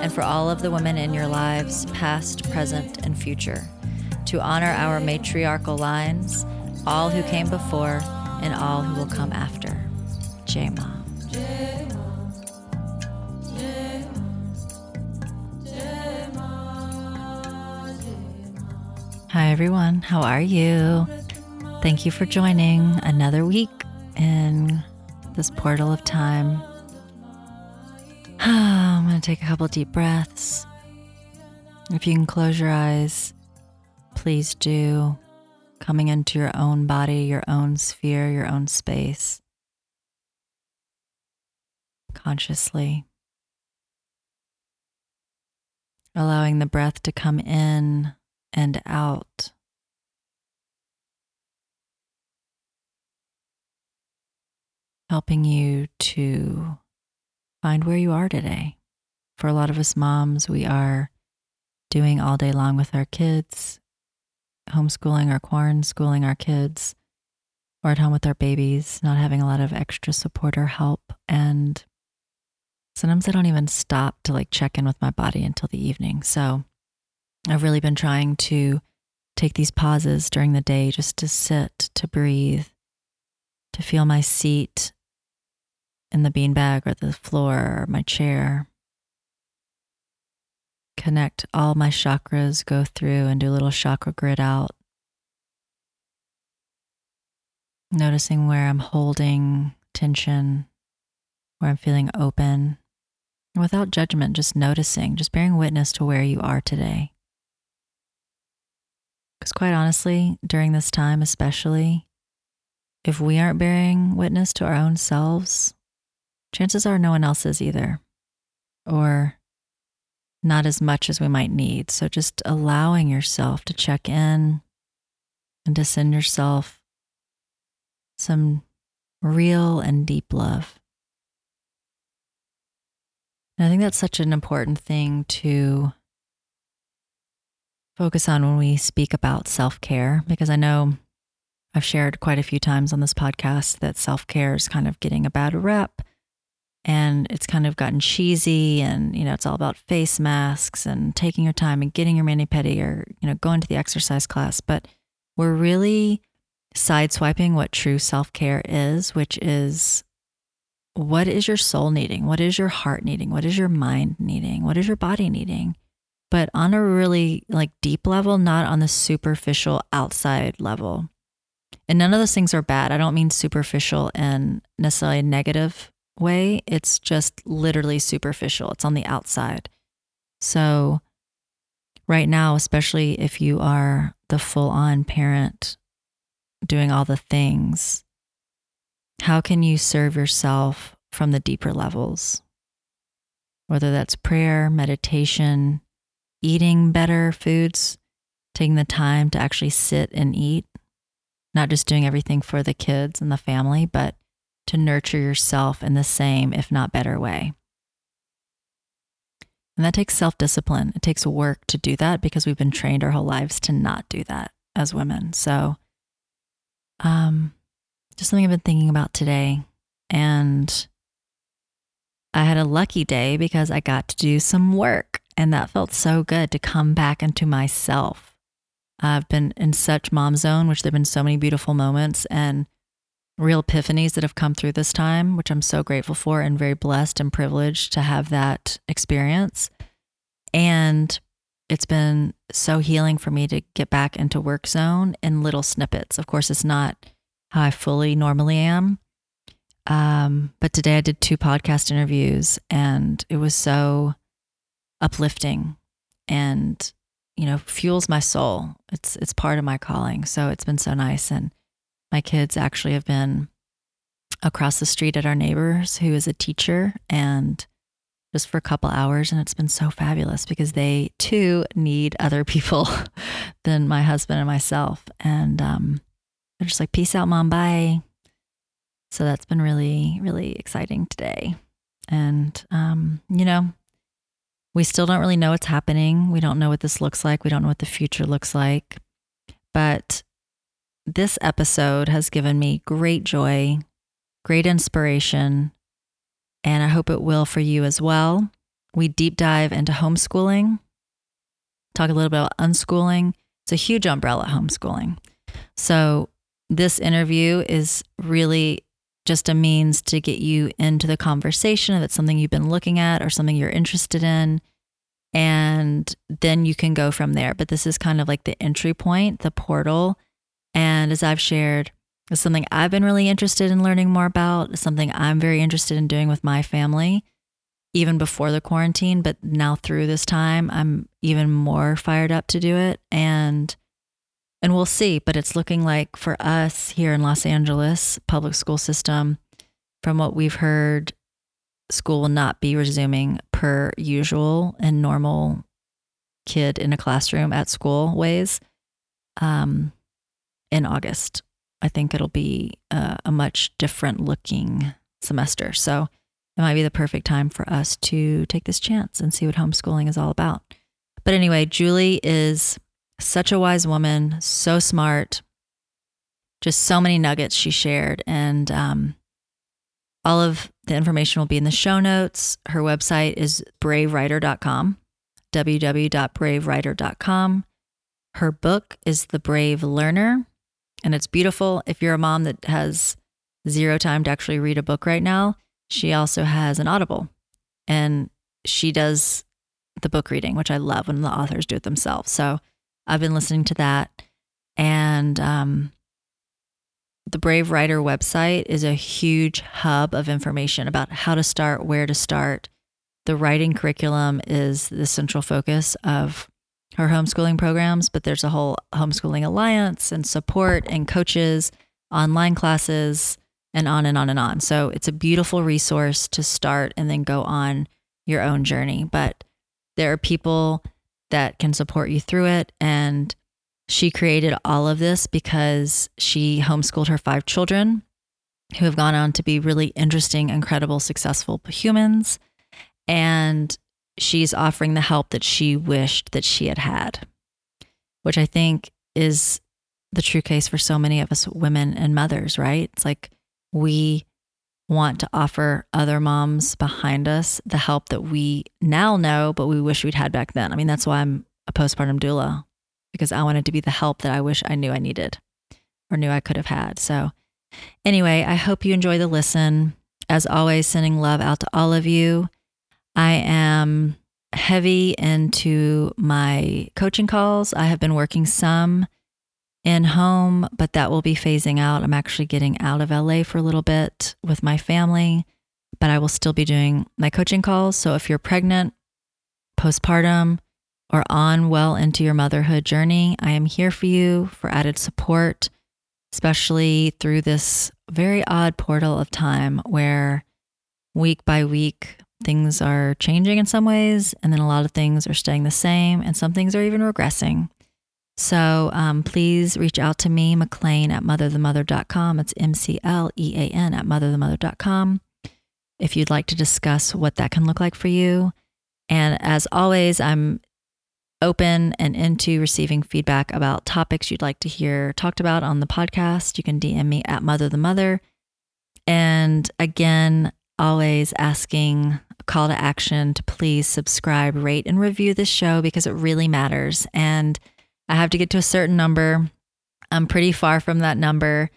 and for all of the women in your lives, past, present, and future, to honor our matriarchal lines, all who came before and all who will come after. Jai Ma. Hi, everyone. How are you? Thank you for joining another week in this portal of time. Ah, I'm going to take a couple deep breaths. If you can close your eyes, please do. Coming into your own body, your own sphere, your own space. Consciously. Allowing the breath to come in and out. Helping you to find where you are today. For a lot of us moms, we are doing all day long with our kids, homeschooling or quarantine schooling our kids, or at home with our babies, not having a lot of extra support or help. And sometimes I don't even stop to like check in with my body until the evening. So I've really been trying to take these pauses during the day just to sit, to breathe, to feel my seat in the beanbag or the floor or my chair. Connect all my chakras, go through and do a little chakra grid out. Noticing where I'm holding tension, where I'm feeling open, without judgment, just noticing, just bearing witness to where you are today. Because, quite honestly, during this time, especially, if we aren't bearing witness to our own selves, chances are no one else is either, or not as much as we might need. So just allowing yourself to check in and to send yourself some real and deep love. And I think that's such an important thing to focus on when we speak about self care, because I know I've shared quite a few times on this podcast that self care is kind of getting a bad rep and it's kind of gotten cheesy and you know it's all about face masks and taking your time and getting your mani pedi or you know going to the exercise class. But we're really sideswiping what true self-care is which is what is your soul needing? What is your heart needing? What is your mind needing? What is your body needing? But on a really like deep level not on the superficial outside level. And none of those things are bad. I don't mean superficial and necessarily negative way. It's just literally superficial, it's on the outside. So, right now, especially if you are the full on parent doing all the things, how can you serve yourself from the deeper levels? Whether that's prayer, meditation, eating better foods, taking the time to actually sit and eat, not just doing everything for the kids and the family, but to nurture yourself in the same, if not better way. And that takes self discipline. It takes work to do that because we've been trained our whole lives to not do that as women. So, um, just something I've been thinking about today. And I had a lucky day because I got to do some work, and that felt so good to come back into myself. I've been in such mom zone, which there have been so many beautiful moments. And real epiphanies that have come through this time, which I'm so grateful for and very blessed and privileged to have that experience. And it's been so healing for me to get back into work zone in little snippets. Of course, it's not how I fully normally am. Um, but today I did two podcast interviews and it was so uplifting and you know fuels my soul. It's it's part of my calling. So it's been so nice and my kids actually have been across the street at our neighbors who is a teacher and just for a couple hours. And it's been so fabulous because they too need other people than my husband and myself. And um, they're just like, peace out, mom. Bye. So that's been really, really exciting today. And, um, you know, we still don't really know what's happening. We don't know what this looks like. We don't know what the future looks like. But this episode has given me great joy, great inspiration, and I hope it will for you as well. We deep dive into homeschooling, talk a little bit about unschooling. It's a huge umbrella, homeschooling. So, this interview is really just a means to get you into the conversation if it's something you've been looking at or something you're interested in. And then you can go from there. But this is kind of like the entry point, the portal. And as I've shared, it's something I've been really interested in learning more about, it's something I'm very interested in doing with my family, even before the quarantine. But now through this time, I'm even more fired up to do it. And and we'll see. But it's looking like for us here in Los Angeles public school system, from what we've heard, school will not be resuming per usual and normal kid in a classroom at school ways um, in August. I think it'll be a, a much different looking semester. So it might be the perfect time for us to take this chance and see what homeschooling is all about. But anyway, Julie is such a wise woman, so smart, just so many nuggets she shared. And um, all of the information will be in the show notes. Her website is bravewriter.com, www.bravewriter.com. Her book is The Brave Learner and it's beautiful. If you're a mom that has zero time to actually read a book right now, she also has an Audible and she does the book reading, which I love when the authors do it themselves. So I've been listening to that. And um, the Brave Writer website is a huge hub of information about how to start, where to start. The writing curriculum is the central focus of her homeschooling programs, but there's a whole homeschooling alliance and support and coaches, online classes, and on and on and on. So it's a beautiful resource to start and then go on your own journey. But there are people that can support you through it. And she created all of this because she homeschooled her five children who have gone on to be really interesting, incredible, successful humans. And she's offering the help that she wished that she had had, which I think is the true case for so many of us women and mothers, right? It's like we want to offer other moms behind us the help that we now know, but we wish we'd had back then. I mean, that's why I'm a postpartum doula, because I wanted to be the help that I wish I knew I needed or knew I could have had. So, anyway, I hope you enjoy the listen. As always, sending love out to all of you. I am heavy into my coaching calls. I have been working some in home, but that will be phasing out. I'm actually getting out of LA for a little bit with my family, but I will still be doing my coaching calls. So if you're pregnant, postpartum, or on well into your motherhood journey, I am here for you for added support, especially through this very odd portal of time where week by week things are changing in some ways, and then a lot of things are staying the same, and some things are even regressing. So um, please reach out to me, McLean at motherthemother.com. It's M C L E A N at motherthemother.com if you'd like to discuss what that can look like for you. And as always, I'm open and into receiving feedback about topics you'd like to hear talked about on the podcast. You can DM me at Mother the Mother. And again, always asking a call to action to please subscribe, rate, and review this show because it really matters. And I have to get to a certain number. I'm pretty far from that number.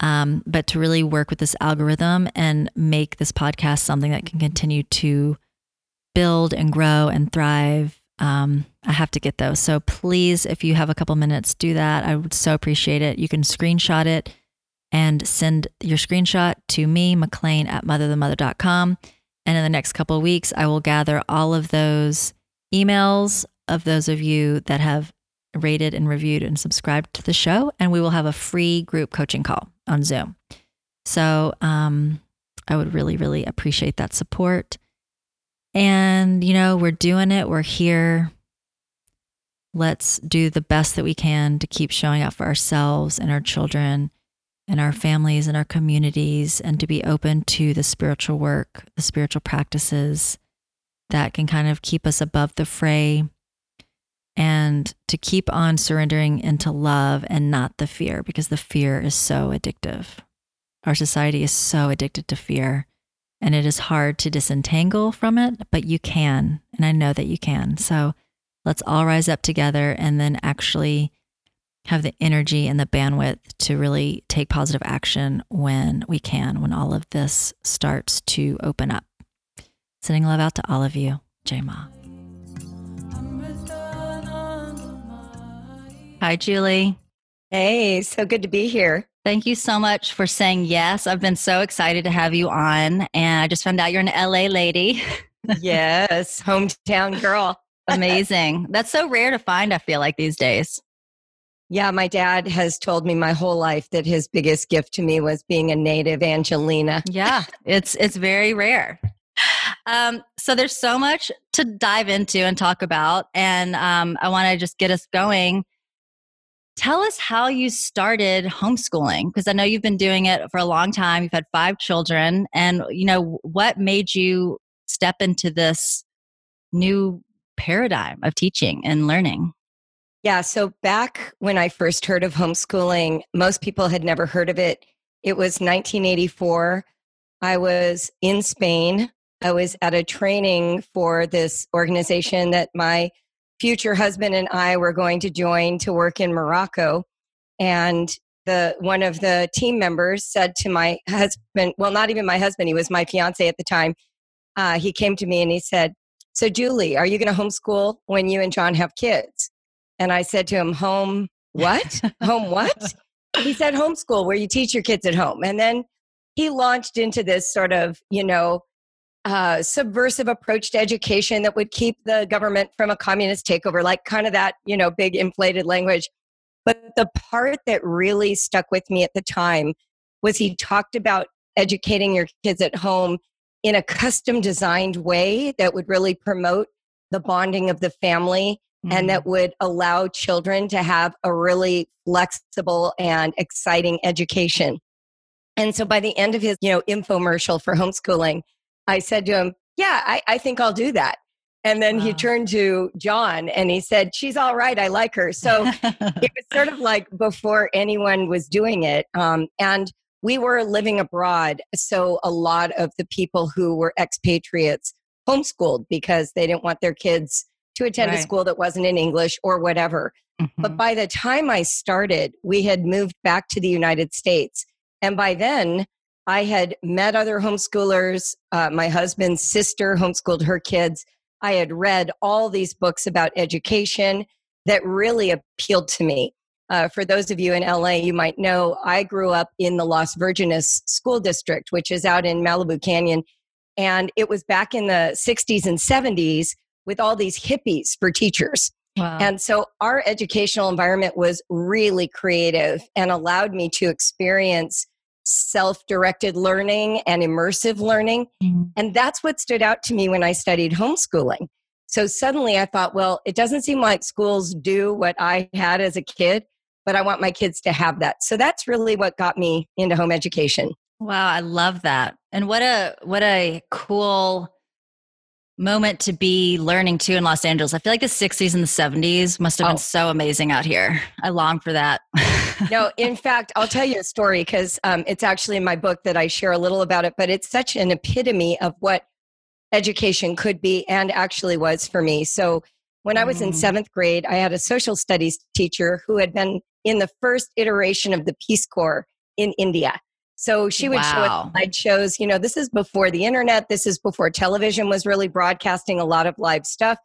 Um, but to really work with this algorithm and make this podcast something that can continue to build and grow and thrive, um, I have to get those. So please, if you have a couple minutes, do that. I would so appreciate it. You can screenshot it and send your screenshot to me, McLean at motherthemother.com. And in the next couple of weeks, I will gather all of those emails of those of you that have rated and reviewed and subscribed to the show. And we will have a free group coaching call on Zoom. So um, I would really, really appreciate that support. And, you know, we're doing it, we're here. Let's do the best that we can to keep showing up for ourselves and our children and our families and our communities and to be open to the spiritual work, the spiritual practices that can kind of keep us above the fray and to keep on surrendering into love and not the fear because the fear is so addictive. Our society is so addicted to fear and it is hard to disentangle from it, but you can. And I know that you can. So let's all rise up together and then actually have the energy and the bandwidth to really take positive action when we can, when all of this starts to open up. Sending love out to all of you. Jai Ma. Hi, Julie. Hey, so good to be here. Thank you so much for saying yes. I've been so excited to have you on. And I just found out you're an LA lady. yes, hometown girl. Amazing. That's so rare to find, I feel like these days. Yeah, my dad has told me my whole life that his biggest gift to me was being a native Angeleno. Yeah, it's it's very rare. Um, so there's so much to dive into and talk about, and um, I want to just get us going. Tell us how you started homeschooling because I know you've been doing it for a long time. You've had five children, and you know what made you step into this new paradigm of teaching and learning. Yeah. So back when I first heard of homeschooling, most people had never heard of it. It was 1984. I was in Spain. I was at a training for this organization that my future husband and I were going to join to work in Morocco. And the one of the team members said to my husband, well, not even my husband, he was my fiance at the time. Uh, he came to me and he said, So, Julie, are you going to homeschool when you and John have kids? And I said to him, Home what? home what? He said, Homeschool, where you teach your kids at home. And then he launched into this sort of, you know, uh, subversive approach to education that would keep the government from a communist takeover, like kind of that, you know, big inflated language. But the part that really stuck with me at the time was he talked about educating your kids at home in a custom designed way that would really promote the bonding of the family mm-hmm. and that mm-hmm. would allow children to have a really flexible and exciting education. And so by the end of his, you know, infomercial for homeschooling, I said to him, Yeah, I, I think I'll do that. And then wow. he turned to John and he said, She's all right. I like her. So it was sort of like before anyone was doing it. Um, and we were living abroad. So a lot of the people who were expatriates homeschooled because they didn't want their kids to attend right. a school that wasn't in English or whatever. Mm-hmm. But by the time I started, we had moved back to the United States. And by then, I had met other homeschoolers. Uh, my husband's sister homeschooled her kids. I had read all these books about education that really appealed to me. Uh, for those of you in LA, you might know I grew up in the Las Virgenes School District, which is out in Malibu Canyon. And it was back in the 60s and 70s with all these hippies for teachers. Wow. And so our educational environment was really creative and allowed me to experience self directed learning and immersive learning. Mm-hmm. And that's what stood out to me when I studied homeschooling. So suddenly I thought, well, it doesn't seem like schools do what I had as a kid, but I want my kids to have that. So that's really what got me into home education. Wow, I love that. And what a what a cool moment to be learning too in Los Angeles. I feel like the 60s and the 70s must have been oh. so amazing out here. I long for that. no, in fact, I'll tell you a story because um, it's actually in my book that I share a little about it, but it's such an epitome of what education could be and actually was for me. So when I was in mm. seventh grade, I had a social studies teacher who had been in the first iteration of the Peace Corps in India. So she would wow. show us shows. You know, this is before the internet. This is before television was really broadcasting a lot of live stuff.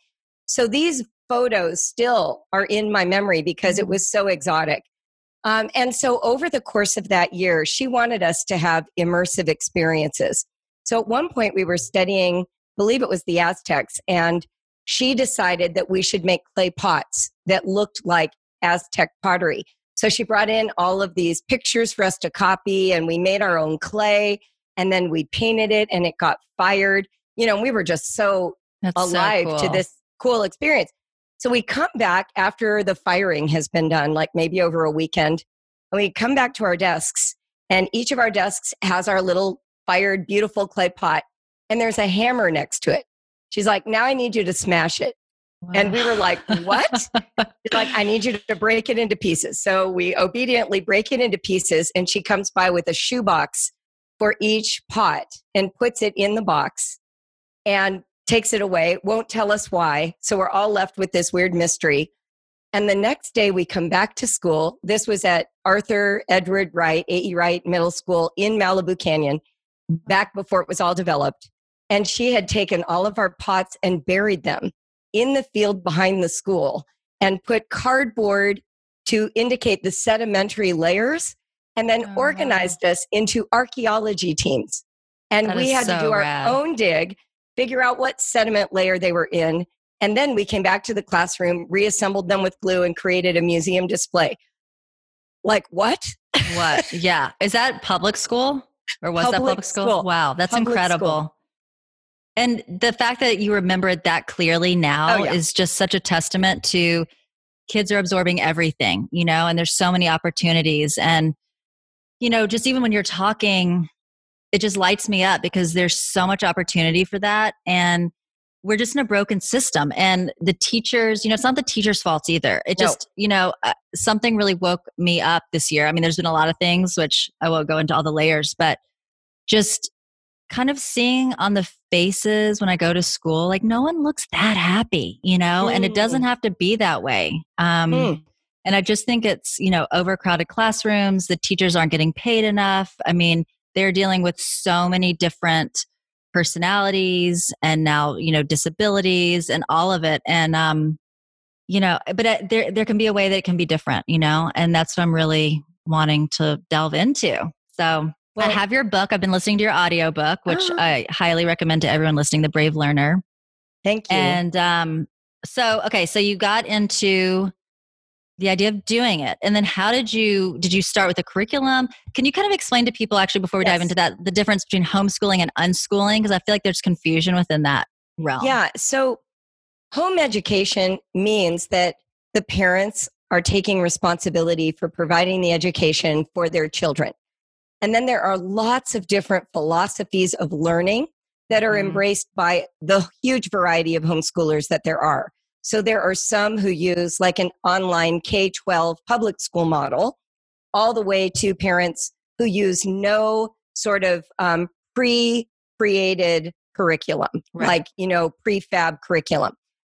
So these photos still are in my memory because it mm-hmm. was so exotic. Um, and so over the course of that year, she wanted us to have immersive experiences. So at one point, we were studying, believe it was the Aztecs, and she decided that we should make clay pots that looked like Aztec pottery. So she brought in all of these pictures for us to copy, and we made our own clay, and then we painted it, and it got fired. You know, we were just so That's so alive to this cool experience. So we come back after the firing has been done, like maybe over a weekend, and we come back to our desks, and each of our desks has our little fired, beautiful clay pot, and there's a hammer next to it. She's like, Now I need you to smash it. And we were like, What? She's like, I need you to break it into pieces. So we obediently break it into pieces, and she comes by with a shoebox for each pot and puts it in the box and takes it away, won't tell us why. So we're all left with this weird mystery. And the next day we come back to school. This was at Arthur Edward Wright, A.E. Wright Middle School in Malibu Canyon, back before it was all developed. And she had taken all of our pots and buried them in the field behind the school and put cardboard to indicate the sedimentary layers and then Oh, organized us into archaeology teams. And That we had to do our rad. own dig, figure out what sediment layer they were in. And then we came back to the classroom, reassembled them with glue, and created a museum display. Like, what? what? Yeah. Is that public school or was that Public public school? school. Wow, that's Public incredible. school. And the fact that you remember it that clearly now Oh, yeah. is just such a testament to kids are absorbing everything, you know, and there's so many opportunities. And, you know, just even when you're talking, it just lights me up because there's so much opportunity for that. And we're just in a broken system. And the teachers, you know, it's not the teachers' faults either. It No. just, you know, uh, something really woke me up this year. I mean, there's been a lot of things, which I won't go into all the layers, but just kind of seeing on the faces when I go to school, like no one looks that happy, you know, and it doesn't have to be that way. Um, Mm. And I just think it's, you know, overcrowded classrooms, the teachers aren't getting paid enough. I mean, they're dealing with so many different personalities and now, you know, disabilities and all of it. And, um, you know, but uh, there, there can be a way that it can be different, you know, and that's what I'm really wanting to delve into. So I have your book. I've been listening to your audiobook, which Oh. I highly recommend to everyone listening, The Brave Learner. Thank you. And um, so, okay, so you got into the idea of doing it, and then how did you did you start with a curriculum? Can you kind of explain to people actually before we dive into that the difference between homeschooling and unschooling? Because I feel like there's confusion within that realm. Yeah. So, home education means that the parents are taking responsibility for providing the education for their children. And then there are lots of different philosophies of learning that are Mhm. embraced by the huge variety of homeschoolers that there are. So, there are some who use like an online K 12 public school model, all the way to parents who use no sort of um, pre created curriculum Right. like you know prefab curriculum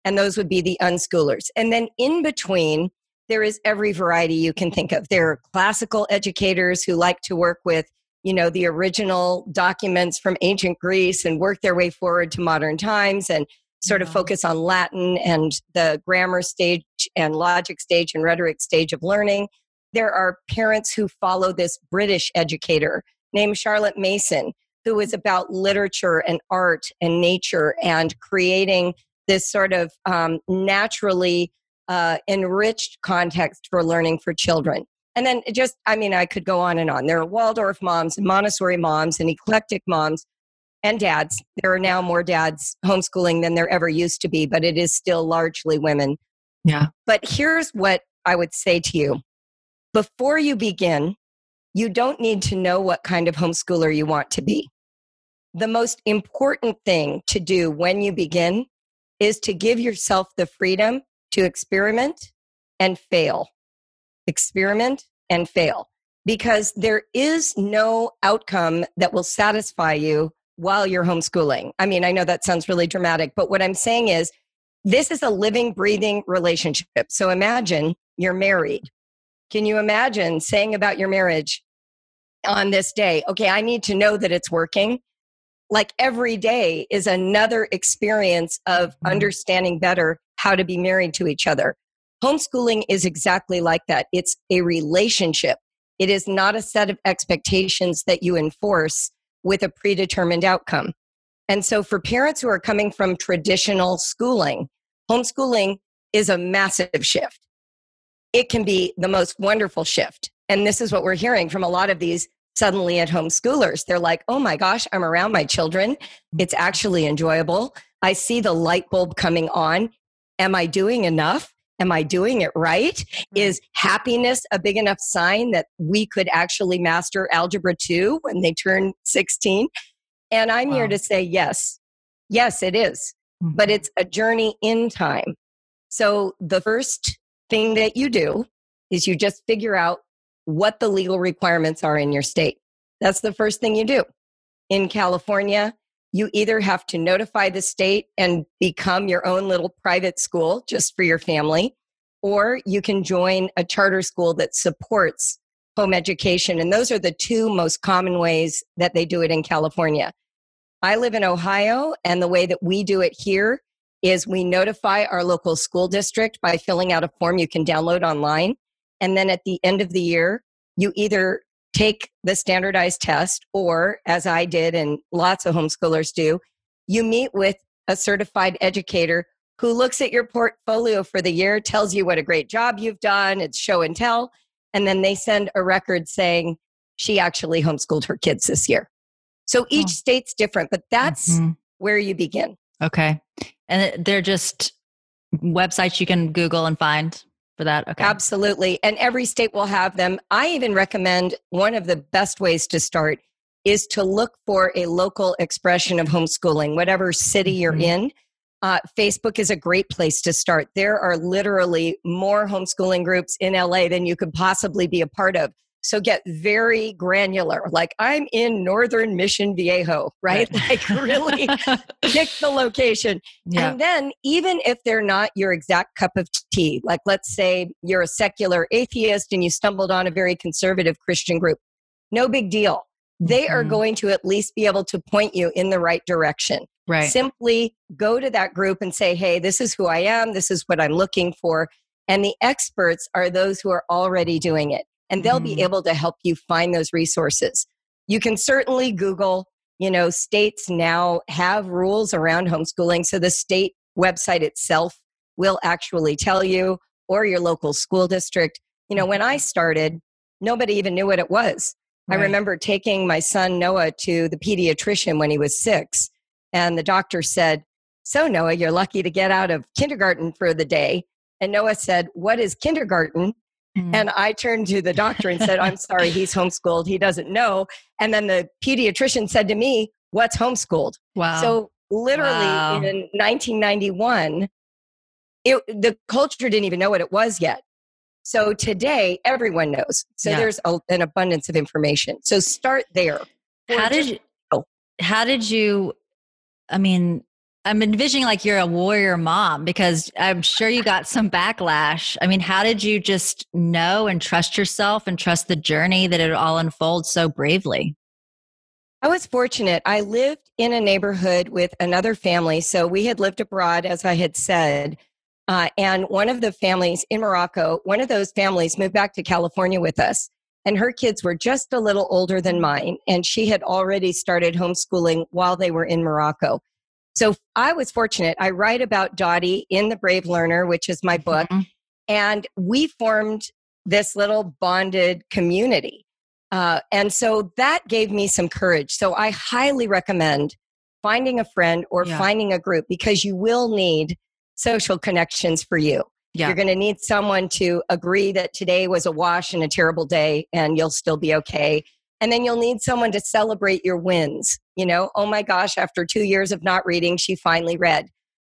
and those would be the unschoolers and then in between there is every variety you can think of. There are classical educators who like to work with you know the original documents from ancient greece and work their way forward to modern times and sort of focus on latin and the grammar stage and logic stage and rhetoric stage of learning. There are parents who follow this british educator named charlotte mason who is about literature and art and nature and creating this sort of um, naturally uh, enriched context for learning for children. And then it just, I mean, I could go on and on. There are Waldorf moms, and Montessori moms, and eclectic moms and dads. There are now more dads homeschooling than there ever used to be, but it is still largely women. Yeah. But here's what I would say to you before you begin, you don't need to know what kind of homeschooler you want to be. The most important thing to do when you begin is to give yourself the freedom to experiment and fail. Experiment and fail. Because there is no outcome that will satisfy you while you're homeschooling. I mean, I know that sounds really dramatic, but what I'm saying is this is a living, breathing relationship. So imagine you're married. Can you imagine saying about your marriage on this day, okay, I need to know that it's working? Like every day is another experience of Mhm. understanding better how to be married to each other. Homeschooling is exactly like that. It's a relationship. It is not a set of expectations that you enforce with a predetermined outcome. And so, for parents who are coming from traditional schooling, homeschooling is a massive shift. It can be the most wonderful shift. And this is what we're hearing from a lot of these suddenly at home schoolers. They're like, oh my gosh, I'm around my children. It's actually enjoyable. I see the light bulb coming on. Am I doing enough? Am I doing it right? Is happiness a big enough sign that we could actually master Algebra 2 when they turn 16? And I'm wow. here to say yes. Yes, it is. Mm-hmm. But it's a journey in time. So the first thing that you do is you just figure out what the legal requirements are in your state. That's the first thing you do. In California, you either have to notify the state and become your own little private school just for your family, or you can join a charter school that supports home education. And those are the two most common ways that they do it in California. I live in Ohio, and the way that we do it here is we notify our local school district by filling out a form you can download online. And then at the end of the year, you either take the standardized test, or as I did and lots of homeschoolers do, you meet with a certified educator who looks at your portfolio for the year, tells you what a great job you've done, it's show and tell, and then they send a record saying she actually homeschooled her kids this year. So each oh. state's different, but that's mm-hmm. where you begin. Okay. And they're just websites you can Google and find for that. Okay. Absolutely. And every state will have them. I even recommend one of the best ways to start is to look for a local expression of homeschooling, whatever city you're mm-hmm. in. Uh, Facebook is a great place to start. There are literally more homeschooling groups in LA than you could possibly be a part of. So get very granular. Like I'm in Northern Mission Viejo, right? right. Like really pick the location. Yeah. And then even if they're not your exact cup of tea, like let's say you're a secular atheist and you stumbled on a very conservative Christian group, no big deal. They mm-hmm. are going to at least be able to point you in the right direction. Right. Simply go to that group and say, hey, this is who I am. This is what I'm looking for. And the experts are those who are already doing it and they'll mm. be able to help you find those resources. You can certainly Google, you know, states now have rules around homeschooling. So the state website itself will actually tell you, or your local school district. You know, when I mm-hmm. started, nobody even knew what it was. Right. I remember taking my son Noah to the pediatrician when he was six, and the doctor said, So, Noah, you're lucky to get out of kindergarten for the day. And Noah said, What is kindergarten? Mm. And I turned to the doctor and said, I'm sorry, he's homeschooled. He doesn't know. And then the pediatrician said to me, What's homeschooled? Wow. So, literally wow. in 1991, it, the culture didn't even know what it was yet. So, today, everyone knows. So, yeah. there's a, an abundance of information. So, start there. How did you? How did you? I mean, I'm envisioning like you're a warrior mom because I'm sure you got some backlash. I mean, how did you just know and trust yourself and trust the journey that it all unfolds so bravely? I was fortunate. I lived in a neighborhood with another family. So we had lived abroad, as I had said. Uh, and one of the families in Morocco, one of those families moved back to California with us. And her kids were just a little older than mine. And she had already started homeschooling while they were in Morocco. So I was fortunate. I write about Dottie in The Brave Learner, which is my book. Mm-hmm. And we formed this little bonded community. Uh, and so that gave me some courage. So I highly recommend finding a friend or yeah. finding a group because you will need social connections for you. Yeah. You're going to need someone to agree that today was a wash and a terrible day and you'll still be okay. And then you'll need someone to celebrate your wins. You know, oh my gosh, after two years of not reading, she finally read.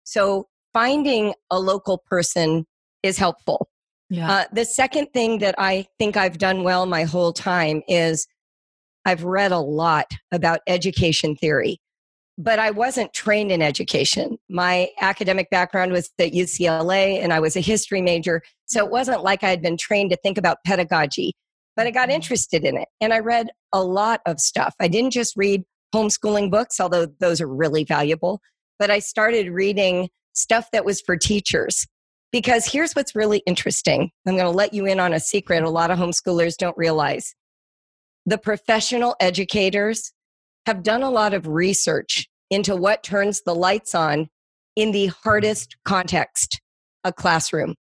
So finding a local person is helpful. Yeah. Uh, the second thing that I think I've done well my whole time is I've read a lot about education theory, but I wasn't trained in education. My academic background was at UCLA and I was a history major. So it wasn't like I had been trained to think about pedagogy but I got mm-hmm. interested in it and I read a lot of stuff. I didn't just read homeschooling books, although those are really valuable, but I started reading stuff that was for teachers. Because here's what's really interesting. I'm going to let you in on a secret a lot of homeschoolers don't realize. The professional educators have done a lot of research into what turns the lights on in the hardest context, a classroom.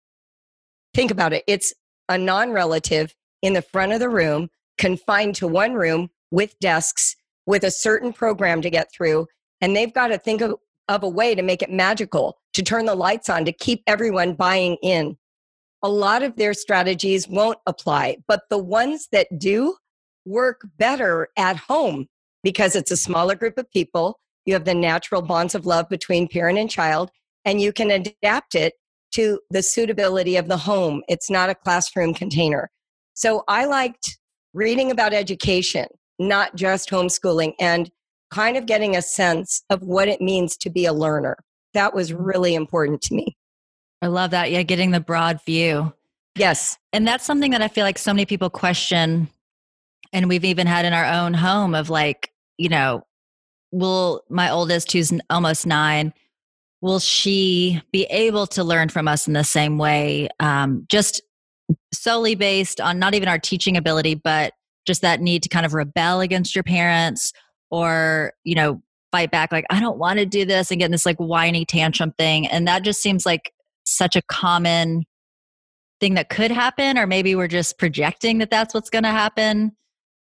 Think about it. It's a non relative in the front of the room, confined to one room with desks with a certain program to get through. And they've got to think of of a way to make it magical, to turn the lights on, to keep everyone buying in. A lot of their strategies won't apply, but the ones that do work better at home because it's a smaller group of people. You have the natural bonds of love between parent and child, and you can adapt it to the suitability of the home. It's not a classroom container. So I liked reading about education, not just homeschooling, and kind of getting a sense of what it means to be a learner. That was really important to me. I love that. Yeah, getting the broad view. Yes. And that's something that I feel like so many people question. And we've even had in our own home of like, you know, will my oldest, who's almost nine, will she be able to learn from us in the same way? Um, just solely based on not even our teaching ability, but just that need to kind of rebel against your parents or, you know, fight back like, I don't want to do this and get in this like whiny tantrum thing. And that just seems like such a common thing that could happen, or maybe we're just projecting that that's what's going to happen.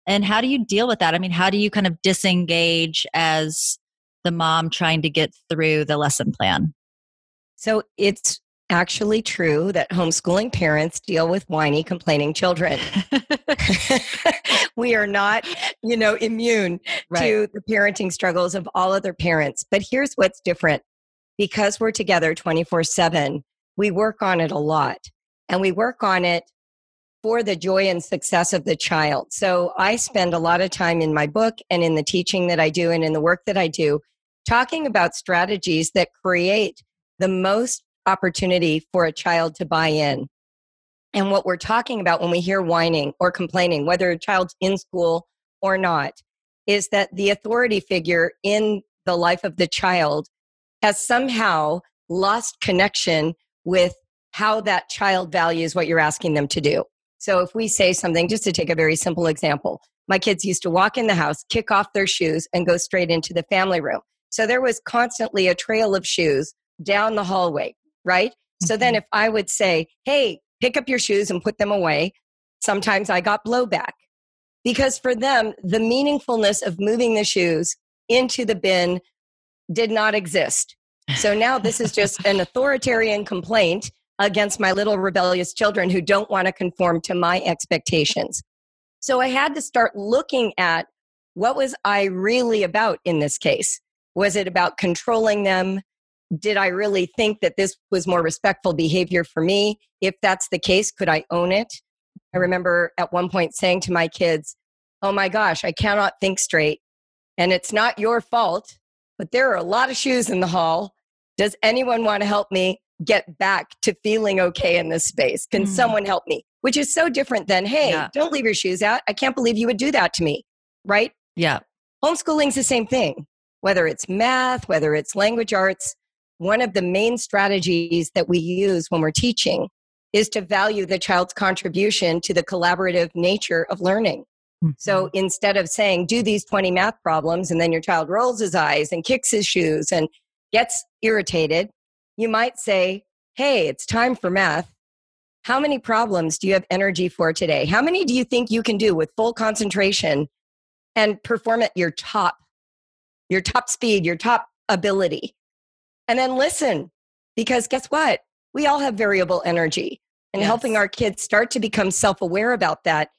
And how do you deal with that? I mean, how do you kind of disengage as the mom trying to get through the lesson plan? So it's actually true that homeschooling parents deal with whiny, complaining children. we are not, you know, immune right. to the parenting struggles of all other parents. But here's what's different because we're together 24 7, we work on it a lot and we work on it for the joy and success of the child. So I spend a lot of time in my book and in the teaching that I do and in the work that I do talking about strategies that create the most opportunity for a child to buy in. And what we're talking about when we hear whining or complaining, whether a child's in school or not, is that the authority figure in the life of the child has somehow lost connection with how that child values what you're asking them to do. So if we say something, just to take a very simple example, my kids used to walk in the house, kick off their shoes, and go straight into the family room. So there was constantly a trail of shoes down the hallway, right? Mm-hmm. So then mm-hmm. if I would say, hey, pick up your shoes and put them away, sometimes I got blowback. Because for them, the meaningfulness of moving the shoes into the bin did not exist. So now this is just an authoritarian complaint against my little rebellious children who don't want to conform to my expectations. So I had to start looking at what was I really about in this case? Was it about controlling them? Did I really think that this was more respectful behavior for me? If that's the case, could I own it? I remember at one point saying to my kids, Oh my gosh, I cannot think straight. And it's not your fault, but there are a lot of shoes in the hall. Does anyone want to help me? get back to feeling okay in this space? Can mm. someone help me? Which is so different than, hey, yeah. don't leave your shoes out. I can't believe you would do that to me. Right? Yeah. Homeschooling's the same thing, whether it's math, whether it's language arts. One of the main strategies that we use when we're teaching is to value the child's contribution to the collaborative nature of learning. Mm-hmm. So instead of saying, do these 20 math problems, and then your child rolls his eyes and kicks his shoes and gets irritated, you might say, Hey, it's time for math. How many problems do you have energy for today? How many do you think you can do with full concentration and perform at your top, your top speed, your top ability? And then listen, because guess what? We all have variable energy and yes. helping our kids start to become self aware about that.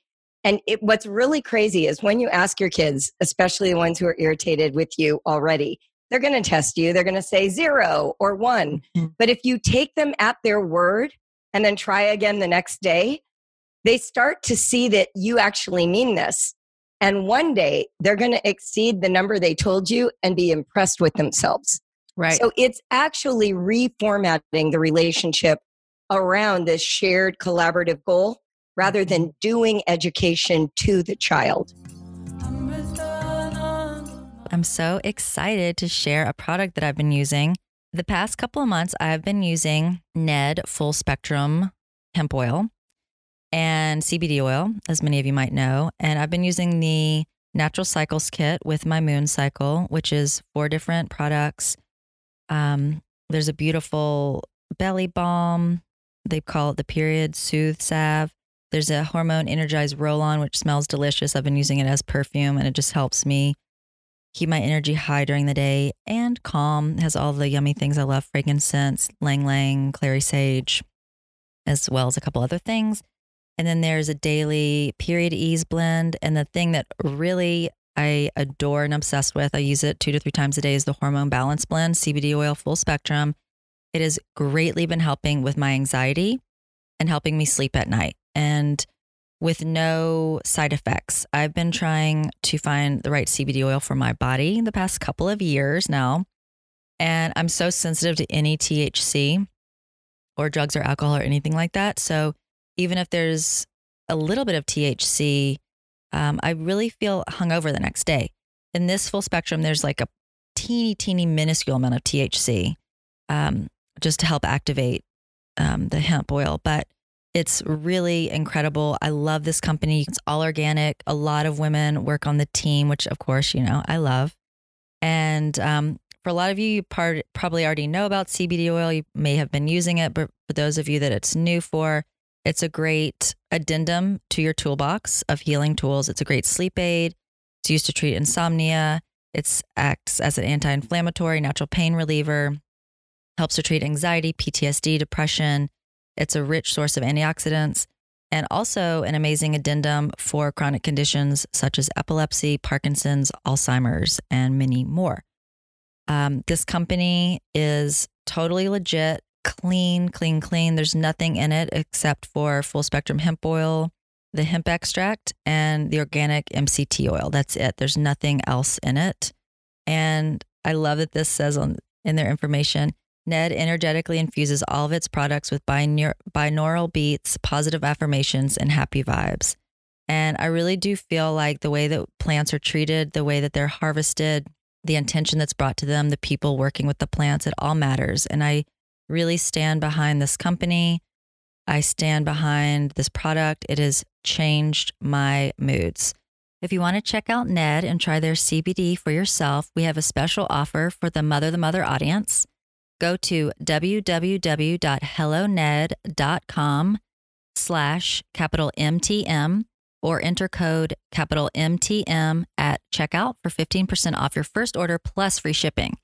And it, what's really crazy is when you ask your kids, especially the ones who are irritated with you already, they're going to test you. They're going to say zero or one. Mm-hmm. But if you take them at their word and then try again the next day, they start to see that you actually mean this. And one day they're going to exceed the number they told you and be impressed with themselves. Right. So it's actually reformatting the relationship around this shared collaborative goal rather than mm-hmm. doing education to the child. I'm so excited to share a product that I've been using. The past couple of months, I've been using Ned Full Spectrum Hemp Oil and CBD oil, as many of you might know. And I've been using the Natural Cycles Kit with my Moon Cycle, which is four different products. Um, there's a beautiful belly balm. They call it the Period Soothe Salve. There's a hormone energized roll on, which smells delicious. I've been using it as perfume and it just helps me keep my energy high during the day and calm. It has all the yummy things I love frankincense, ylang ylang, clary sage, as well as a couple other things. And then there's a daily period ease blend. And the thing that really I adore and obsessed with, I use it two to three times a day, is the hormone balance blend, CBD oil, full spectrum. It has greatly been helping with my anxiety and helping me sleep at night. And with no side effects. I've been trying to find the right CBD oil for my body the past couple of years now. And I'm so sensitive to any THC or drugs or alcohol or anything like that. So even if there's a little bit of THC, um, I really feel hungover the next day. In this full spectrum, there's like a teeny, teeny, minuscule amount of THC um, just to help activate um, the hemp oil. But it's really incredible. I love this company. It's all organic. A lot of women work on the team, which of course, you know, I love. And um, for a lot of you, you part, probably already know about CBD oil. You may have been using it, but for those of you that it's new for, it's a great addendum to your toolbox of healing tools. It's a great sleep aid. It's used to treat insomnia. It acts as an anti inflammatory, natural pain reliever, helps to treat anxiety, PTSD, depression it's a rich source of antioxidants and also an amazing addendum for chronic conditions such as epilepsy, Parkinson's, Alzheimer's, and many more. Um, this company is totally legit, clean, clean, clean. There's nothing in it except for full spectrum hemp oil, the hemp extract, and the organic MCT oil. That's it. There's nothing else in it. And I love that this says on in their information Ned energetically infuses all of its products with binaural beats, positive affirmations, and happy vibes. And I really do feel like the way that plants are treated, the way that they're harvested, the intention that's brought to them, the people working with the plants, it all matters. And I really stand behind this company. I stand behind this product. It has changed my moods. If you want to check out Ned and try their CBD for yourself, we have a special offer for the Mother the Mother audience go to www.helloned.com slash capital MTM or enter code capital MTM at checkout for 15% off your first order plus free shipping.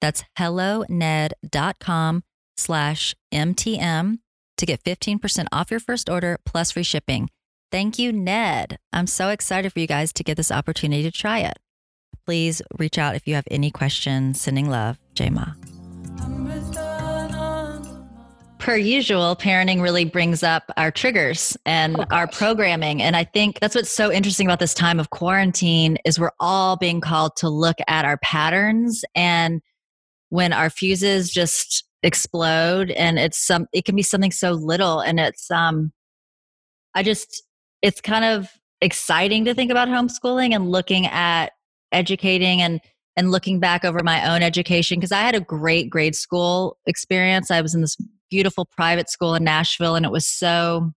That's helloned.com slash MTM to get 15% off your first order plus free shipping. Thank you, Ned. I'm so excited for you guys to get this opportunity to try it. Please reach out if you have any questions. Sending love, Jai Ma per usual, parenting really brings up our triggers and oh, our programming. And I think that's what's so interesting about this time of quarantine is we're all being called to look at our patterns and when our fuses just explode and it's some it can be something so little and it's um I just it's kind of exciting to think about homeschooling and looking at educating and and looking back over my own education because I had a great grade school experience. I was in this beautiful private school in Nashville, and it was so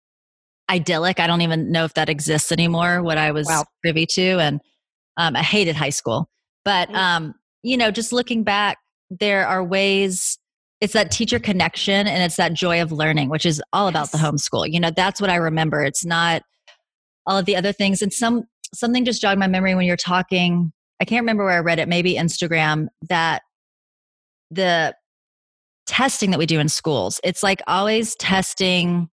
idyllic. I don't even know if that exists anymore. What I was wow. privy to, and um, I hated high school. But mm. um, you know, just looking back, there are ways. It's that teacher connection, and it's that joy of learning, which is all yes. about the homeschool. You know, that's what I remember. It's not all of the other things. And some something just jogged my memory when you're talking. I can't remember where I read it. Maybe Instagram that the testing that we do in schools. It's like always testing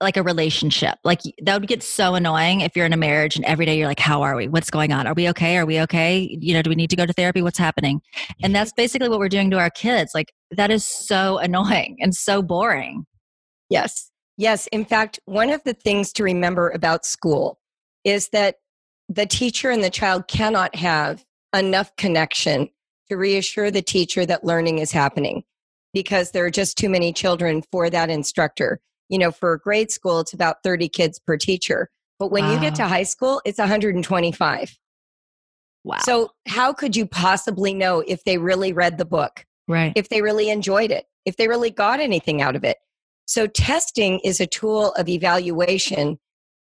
like a relationship. Like that would get so annoying if you're in a marriage and every day you're like, how are we? What's going on? Are we okay? Are we okay? You know, do we need to go to therapy? What's happening? And mm-hmm. that's basically what we're doing to our kids. Like that is so annoying and so boring. Yes. Yes. In fact, one of the things to remember about school is that the teacher and the child cannot have enough connection to reassure the teacher that learning is happening because there are just too many children for that instructor. You know, for grade school, it's about 30 kids per teacher. But when wow. you get to high school, it's 125. Wow. So, how could you possibly know if they really read the book? Right. If they really enjoyed it, if they really got anything out of it. So, testing is a tool of evaluation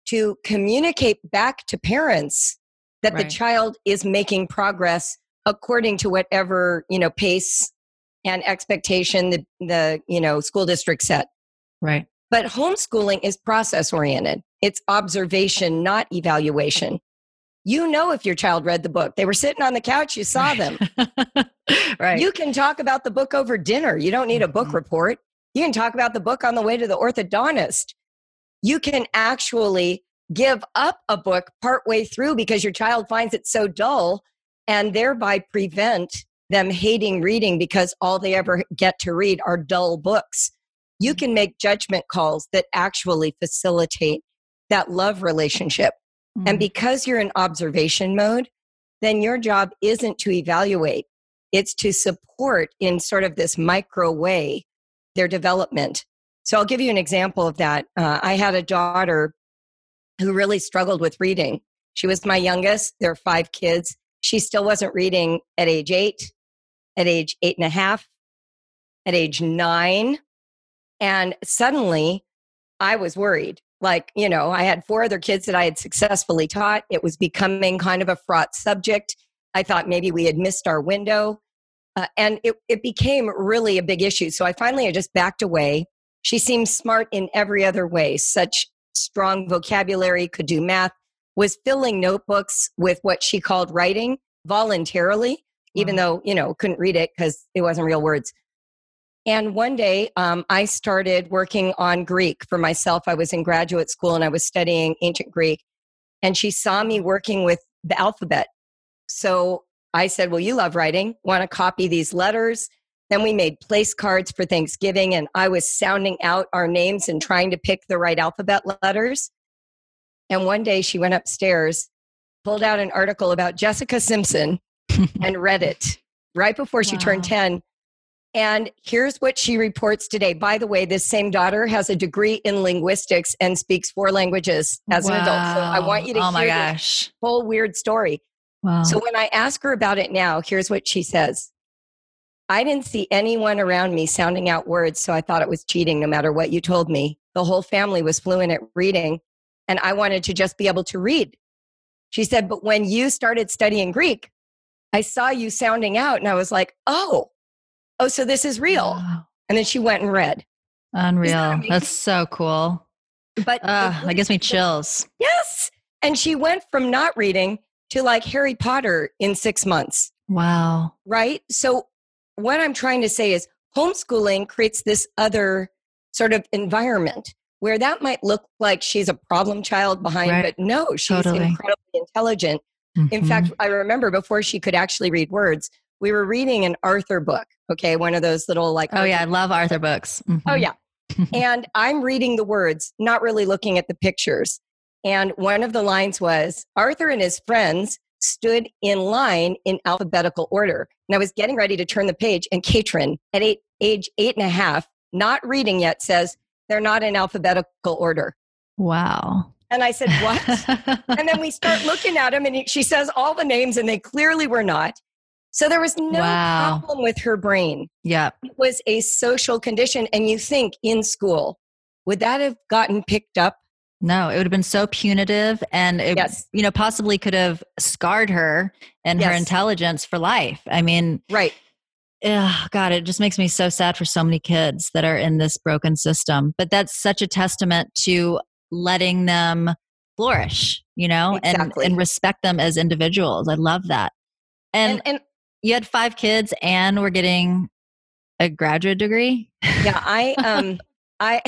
to communicate back to parents that right. the child is making progress according to whatever, you know, pace and expectation the, the you know school district set right but homeschooling is process oriented it's observation not evaluation You know if your child read the book. They were sitting on the couch, you saw them. right. You can talk about the book over dinner. You don't need a book Mhm. report. You can talk about the book on the way to the orthodontist. You can actually give up a book partway through because your child finds it so dull and thereby prevent them hating reading because all they ever get to read are dull books. You can make judgment calls that actually facilitate that love relationship. And Mhm. because you're in observation mode, then your job isn't to evaluate, it's to support in sort of this micro way their development. So I'll give you an example of that. Uh, I had a daughter who really struggled with reading. She was my youngest. There are five kids. She still wasn't reading at age eight, at age eight and a half, at age nine. And suddenly I was worried. Like, you know, I had four other kids that I had successfully taught. It was becoming kind of a fraught subject. I thought maybe we had missed our window. Uh, and it, it became really a big issue. So I finally I just backed away. She seemed smart in every other way, such strong vocabulary, could do math, was filling notebooks with what she called writing voluntarily, even Wow. though, you know, couldn't read it because it wasn't real words. And one day um, I started working on Greek for myself. I was in graduate school and I was studying ancient Greek. And she saw me working with the alphabet. So I said, Well, you love writing. Want to copy these letters? Then we made place cards for Thanksgiving, and I was sounding out our names and trying to pick the right alphabet letters. And one day she went upstairs, pulled out an article about Jessica Simpson, and read it right before she turned 10. And here's what she reports today. By the way, this same daughter has a degree in linguistics and speaks four languages as an adult. So I want you to Oh my hear this whole weird story. Wow. So when I ask her about it now, here's what she says I didn't see anyone around me sounding out words, so I thought it was cheating no matter what you told me. The whole family was fluent at reading, and I wanted to just be able to read. She said, But when you started studying Greek, I saw you sounding out, and I was like, Oh, oh, so this is real. Wow. And then she went and read. Unreal. amazing? That's so cool. But Uh, that gives me chills. Yes. And she went from not reading to like Harry Potter in six months. Wow. right? So, what I'm trying to say is homeschooling creates this other sort of environment where that might look like she's a problem child behind, Right. but no, she's Totally. incredibly intelligent. In Mhm. fact, I remember before she could actually read words, we were reading an Arthur book, okay, one of those little like, oh yeah, I love Arthur books. oh Mhm. yeah. and I'm reading the words, not really looking at the pictures. And one of the lines was Arthur and his friends stood in line in alphabetical order. And I was getting ready to turn the page, and Caitrin, at eight, age eight and a half, not reading yet, says, They're not in alphabetical order. Wow. And I said, What? and then we start looking at them, and she says all the names, and they clearly were not. So there was no Wow. problem with her brain yeah. it was a social condition and you think in school would that have gotten picked up No, it would have been so punitive and it, Yes. you know, possibly could have scarred her and her intelligence for life. I mean, right ugh, God, it just makes me so sad for so many kids that are in this broken system. But that's such a testament to letting them flourish, you know, Exactly. and, and respect them as individuals. I love that. And, and, and you had five kids and we're getting a graduate degree. yeah i um i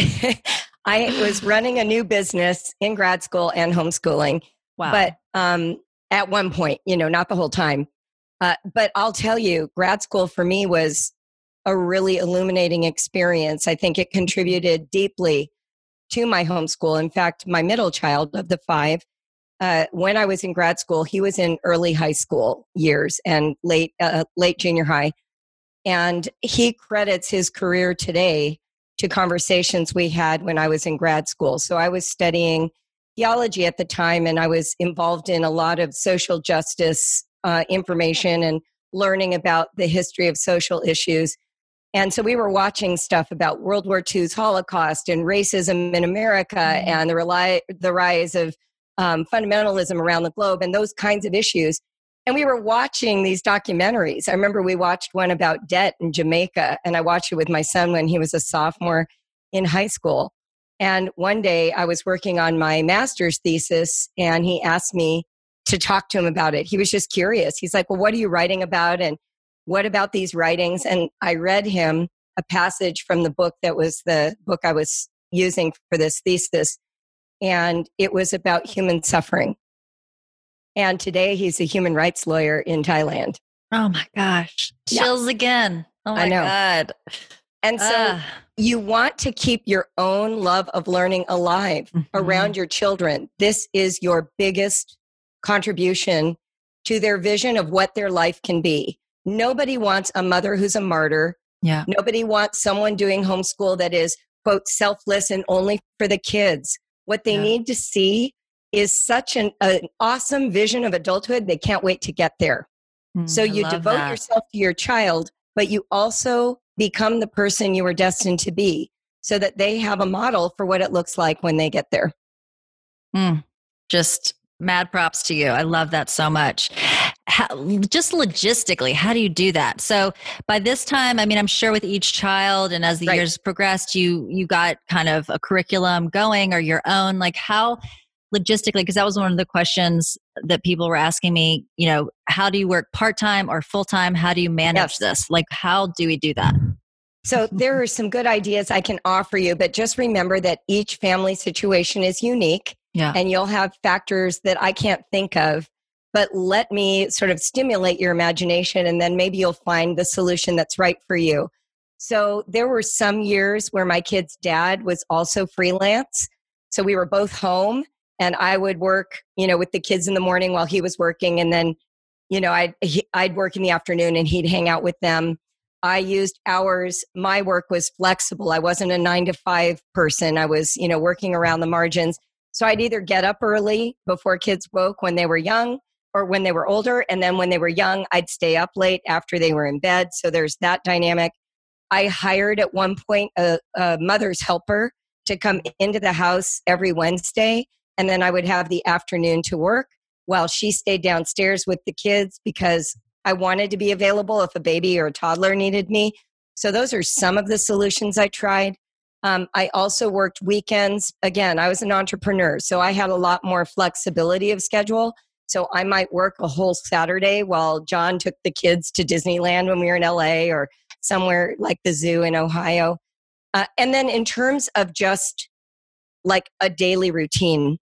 i was running a new business in grad school and homeschooling Wow. but um at one point you know not the whole time uh, but i'll tell you grad school for me was a really illuminating experience i think it contributed deeply to my homeschool in fact my middle child of the five uh, when i was in grad school he was in early high school years and late uh, late junior high and he credits his career today to conversations we had when i was in grad school so i was studying theology at the time, and I was involved in a lot of social justice uh, information and learning about the history of social issues. And so we were watching stuff about World War II's Holocaust and racism in America Mhm. and the, rely, the rise of um, fundamentalism around the globe and those kinds of issues. And we were watching these documentaries. I remember we watched one about debt in Jamaica, and I watched it with my son when he was a sophomore in high school. And one day I was working on my master's thesis, and he asked me, to talk to him about it. He was just curious. He's like, Well, what are you writing about? And what about these writings? And I read him a passage from the book that was the book I was using for this thesis. And it was about human suffering. And today he's a human rights lawyer in Thailand. Oh my gosh. Chills yeah. again. Oh my God. And so uh. you want to keep your own love of learning alive mm-hmm. around your children. This is your biggest contribution to their vision of what their life can be. Nobody wants a mother who's a martyr. Yeah. Nobody wants someone doing homeschool that is, quote, selfless and only for the kids. What they yeah. need to see is such an, an, awesome vision of adulthood, they can't wait to get there. Mm, so you devote that. yourself to your child, but you also become the person you were destined to be so that they have a model for what it looks like when they get there. Mm, just mad props to you. I love that so much. How, just logistically, how do you do that? So by this time, I mean, I'm sure with each child and as the right. years progressed, you you got kind of a curriculum going or your own. Like how logistically, because that was one of the questions that people were asking me. You know, how do you work part time or full time? How do you manage yes. this? Like, how do we do that? So there are some good ideas I can offer you, but just remember that each family situation is unique. Yeah. And you'll have factors that I can't think of, but let me sort of stimulate your imagination and then maybe you'll find the solution that's right for you. So there were some years where my kid's dad was also freelance. So we were both home and I would work, you know, with the kids in the morning while he was working and then you know, I'd he, I'd work in the afternoon and he'd hang out with them. I used hours. My work was flexible. I wasn't a 9 to 5 person. I was, you know, working around the margins. So I'd either get up early before kids woke when they were young or when they were older. And then when they were young, I'd stay up late after they were in bed. So there's that dynamic. I hired at one point a, a mother's helper to come into the house every Wednesday. And then I would have the afternoon to work while she stayed downstairs with the kids because I wanted to be available if a baby or a toddler needed me. So those are some of the solutions I tried. Um, I also worked weekends. Again, I was an entrepreneur, so I had a lot more flexibility of schedule. So I might work a whole Saturday while John took the kids to Disneyland when we were in LA or somewhere like the zoo in Ohio. Uh, and then in terms of just like a daily routine,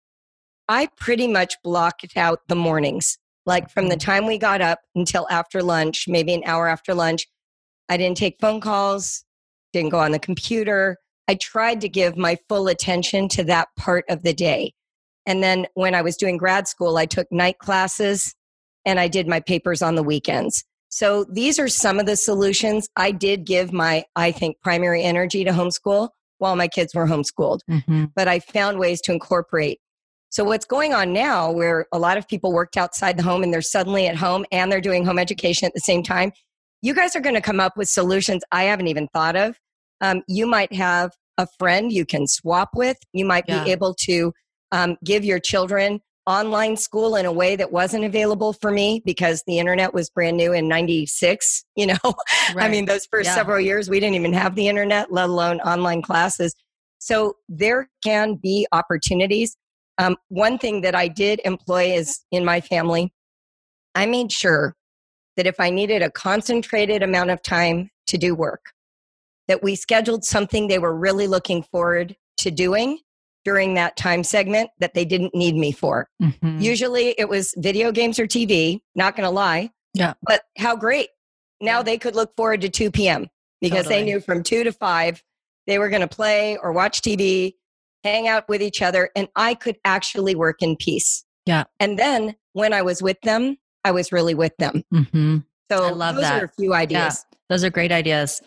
I pretty much blocked out the mornings. Like from the mm. time we got up until after lunch, maybe an hour after lunch, I didn't take phone calls, didn't go on the computer. I tried to give my full attention to that part of the day. And then when I was doing grad school, I took night classes and I did my papers on the weekends. So these are some of the solutions. I did give my, I think, primary energy to homeschool while my kids were homeschooled, mm-hmm. but I found ways to incorporate. So what's going on now, where a lot of people worked outside the home and they're suddenly at home and they're doing home education at the same time, you guys are going to come up with solutions I haven't even thought of. Um, you might have a friend you can swap with. You might yeah. be able to um, give your children online school in a way that wasn't available for me because the internet was brand new in 96 you know right. i mean those first yeah. several years we didn't even have the internet let alone online classes so there can be opportunities um, one thing that i did employ is in my family i made sure that if i needed a concentrated amount of time to do work that we scheduled something they were really looking forward to doing during that time segment that they didn't need me for. Mm-hmm. Usually it was video games or TV, not going to lie. Yeah. But how great. Now they could look forward to 2 p.m. because totally. they knew from 2 to 5 they were going to play or watch TV, hang out with each other, and I could actually work in peace. Yeah. And then when I was with them, I was really with them. Mm-hmm. So I love those that. are a few ideas. Yeah, those are great ideas.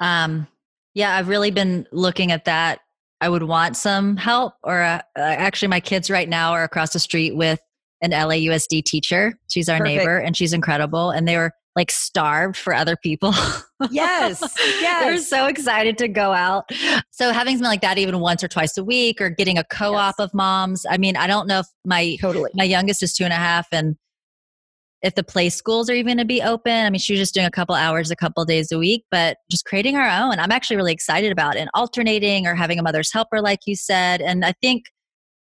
Um, yeah, I've really been looking at that. I would want some help, or uh, uh actually, my kids right now are across the street with an LAUSD teacher. She's our Perfect. neighbor, and she's incredible. And they were like starved for other people. Yes, yes. They're so excited to go out. So having something like that even once or twice a week, or getting a co-op yes. of moms. I mean, I don't know if my totally my youngest is two and a half, and if the play schools are even to be open. I mean, she was just doing a couple hours a couple days a week, but just creating our own. I'm actually really excited about and alternating or having a mother's helper, like you said. And I think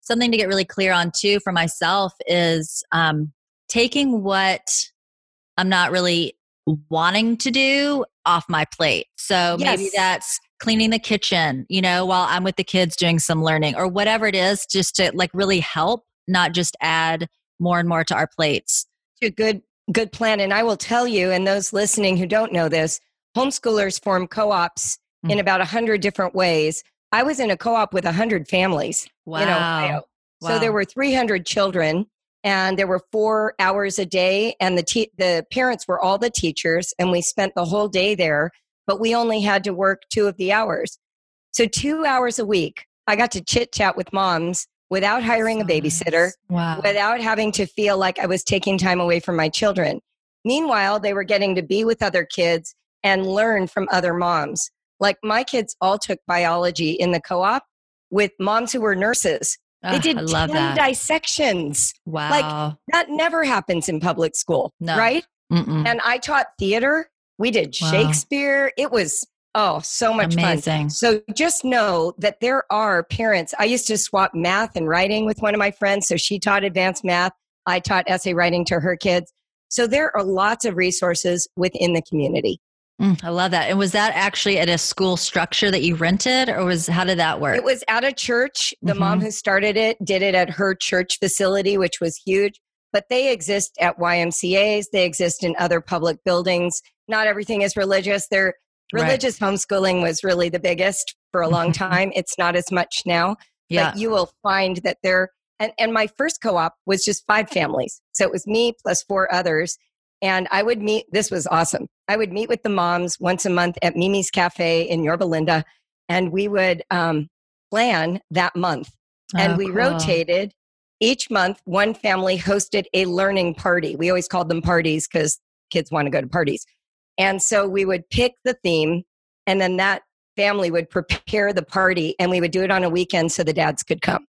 something to get really clear on too for myself is um, taking what I'm not really wanting to do off my plate. So maybe that's cleaning the kitchen, you know, while I'm with the kids doing some learning or whatever it is, just to like really help, not just add more and more to our plates. A good good plan. And i will tell you and those listening who don't know this homeschoolers form co-ops in Mm. about 100 different ways. I was in a co-op with 100 families Wow. in ohio. So there were 300 children and there were four hours a day and the te- the parents were all the teachers and we spent the whole day there but we only had to work two of the hours. So two hours a week i got to chit chat with moms without hiring a babysitter. Wow. without having to feel like I was taking time away from my children. Meanwhile, they were getting to be with other kids and learn from other moms. Like my kids all took biology in the co op with moms who were nurses. They Ah, did I love 10 that. dissections. wow. Like that never happens in public school, No. right? Mm-mm. And I taught theater. We did Wow. Shakespeare. It was, oh, so much fun. Amazing. So just know that there are parents. I used to swap math and writing with one of my friends. So she taught advanced math. I taught essay writing to her kids. So there are lots of resources within the community. Mm, I love that. And was that actually at a school structure that you rented, or was how did that work? It was at a church. The mom Mhm. who started it did it at her church facility, which was huge. But they exist at YMCA's, they exist in other public buildings. Not everything is religious. Their Right. religious homeschooling was really the biggest for a long time. It's not as much now. yeah. but you will find that there and, and my first co-op was just five families so it was me plus four others and i would meet this was awesome i would meet with the moms once a month at mimi's cafe in yorba linda and we would um, plan that month and Oh, we cool. rotated each month one family hosted a learning party we always called them parties because kids want to go to parties and so we would pick the theme and then that family would prepare the party and we would do it on a weekend so the dads could come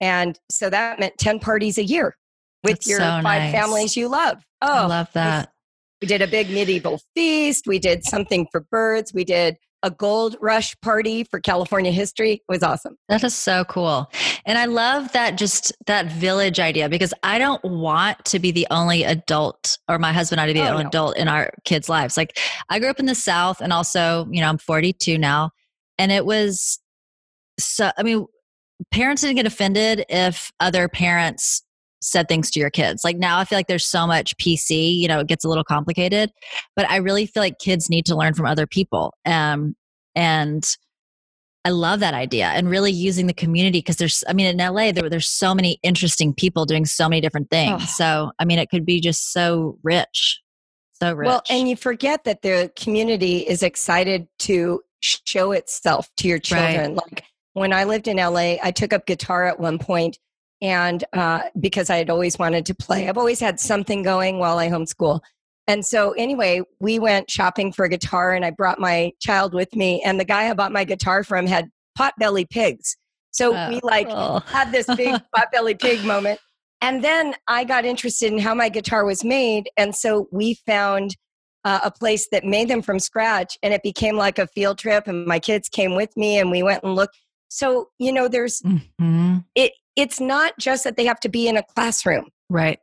and so that meant 10 parties a year with That's your so five nice. families you love Oh, I oh love that. we did a big medieval feast we did something for birds we did a gold rush party for california history it was awesome That is so cool. And I love that just that village idea because I don't want to be the only adult or my husband and I to be oh, the Oh, only no. adult in our kids' lives. Like I grew up in the South and also, you know, I'm 42 now. And it was so, I mean, parents didn't get offended if other parents said things to your kids. Like now I feel like there's so much PC, you know, it gets a little complicated, but I really feel like kids need to learn from other people. Um, and I love that idea and really using the community because there's, I mean, in LA, there, there's so many interesting people doing so many different things. Oh. So, I mean, it could be just so rich, so rich. Well, and you forget that the community is excited to show itself to your children. Like when I lived in LA, I took up guitar at one point, and uh, because I had always wanted to play, I've always had something going while I homeschool. And so, anyway, we went shopping for a guitar, and I brought my child with me. And the guy I bought my guitar from had potbelly pigs. So Oh, we like cool. had this big potbelly pig moment. And then I got interested in how my guitar was made. And so we found uh, a place that made them from scratch. And it became like a field trip. And my kids came with me and we went and looked. So, you know, there's Mhm. it, it's not just that they have to be in a classroom. Right.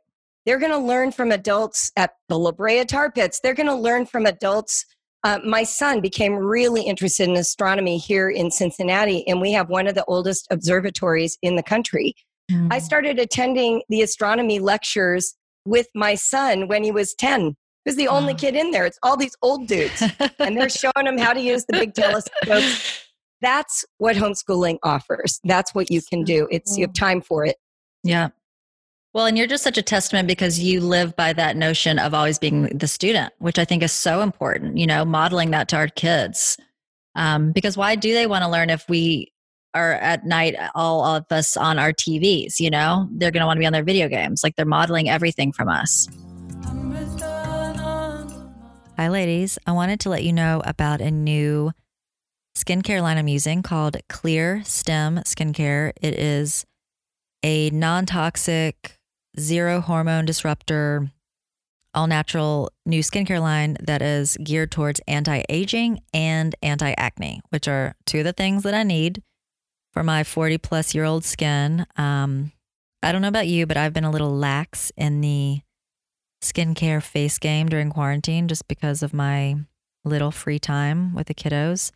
They're going to learn from adults at the La Brea Tar Pits. They're going to learn from adults. Uh, my son became really interested in astronomy here in Cincinnati, and we have one of the oldest observatories in the country. I Mhm. started attending the astronomy lectures with my son when he was 10. He was the only kid in there. It's all these old dudes, and they're showing him how to use the big telescopes. That's what homeschooling offers. That's what you can do. It's you have time for it. Yeah. Well, and you're just such a testament because you live by that notion of always being the student, which I think is so important, you know, modeling that to our kids. Um, because why do they want to learn if we are at night, all of us on our TVs, you know? They're going to want to be on their video games. Like they're modeling everything from us. Hi, ladies. I wanted to let you know about a new skincare line I'm using called Clear Stem Skincare. It is a non toxic, zero hormone disruptor, all natural new skincare line that is geared towards anti aging and anti acne, which are two of the things that I need for my 40 plus year old skin. Um, I don't know about you, but I've been a little lax in the skincare face game during quarantine just because of my little free time with the kiddos.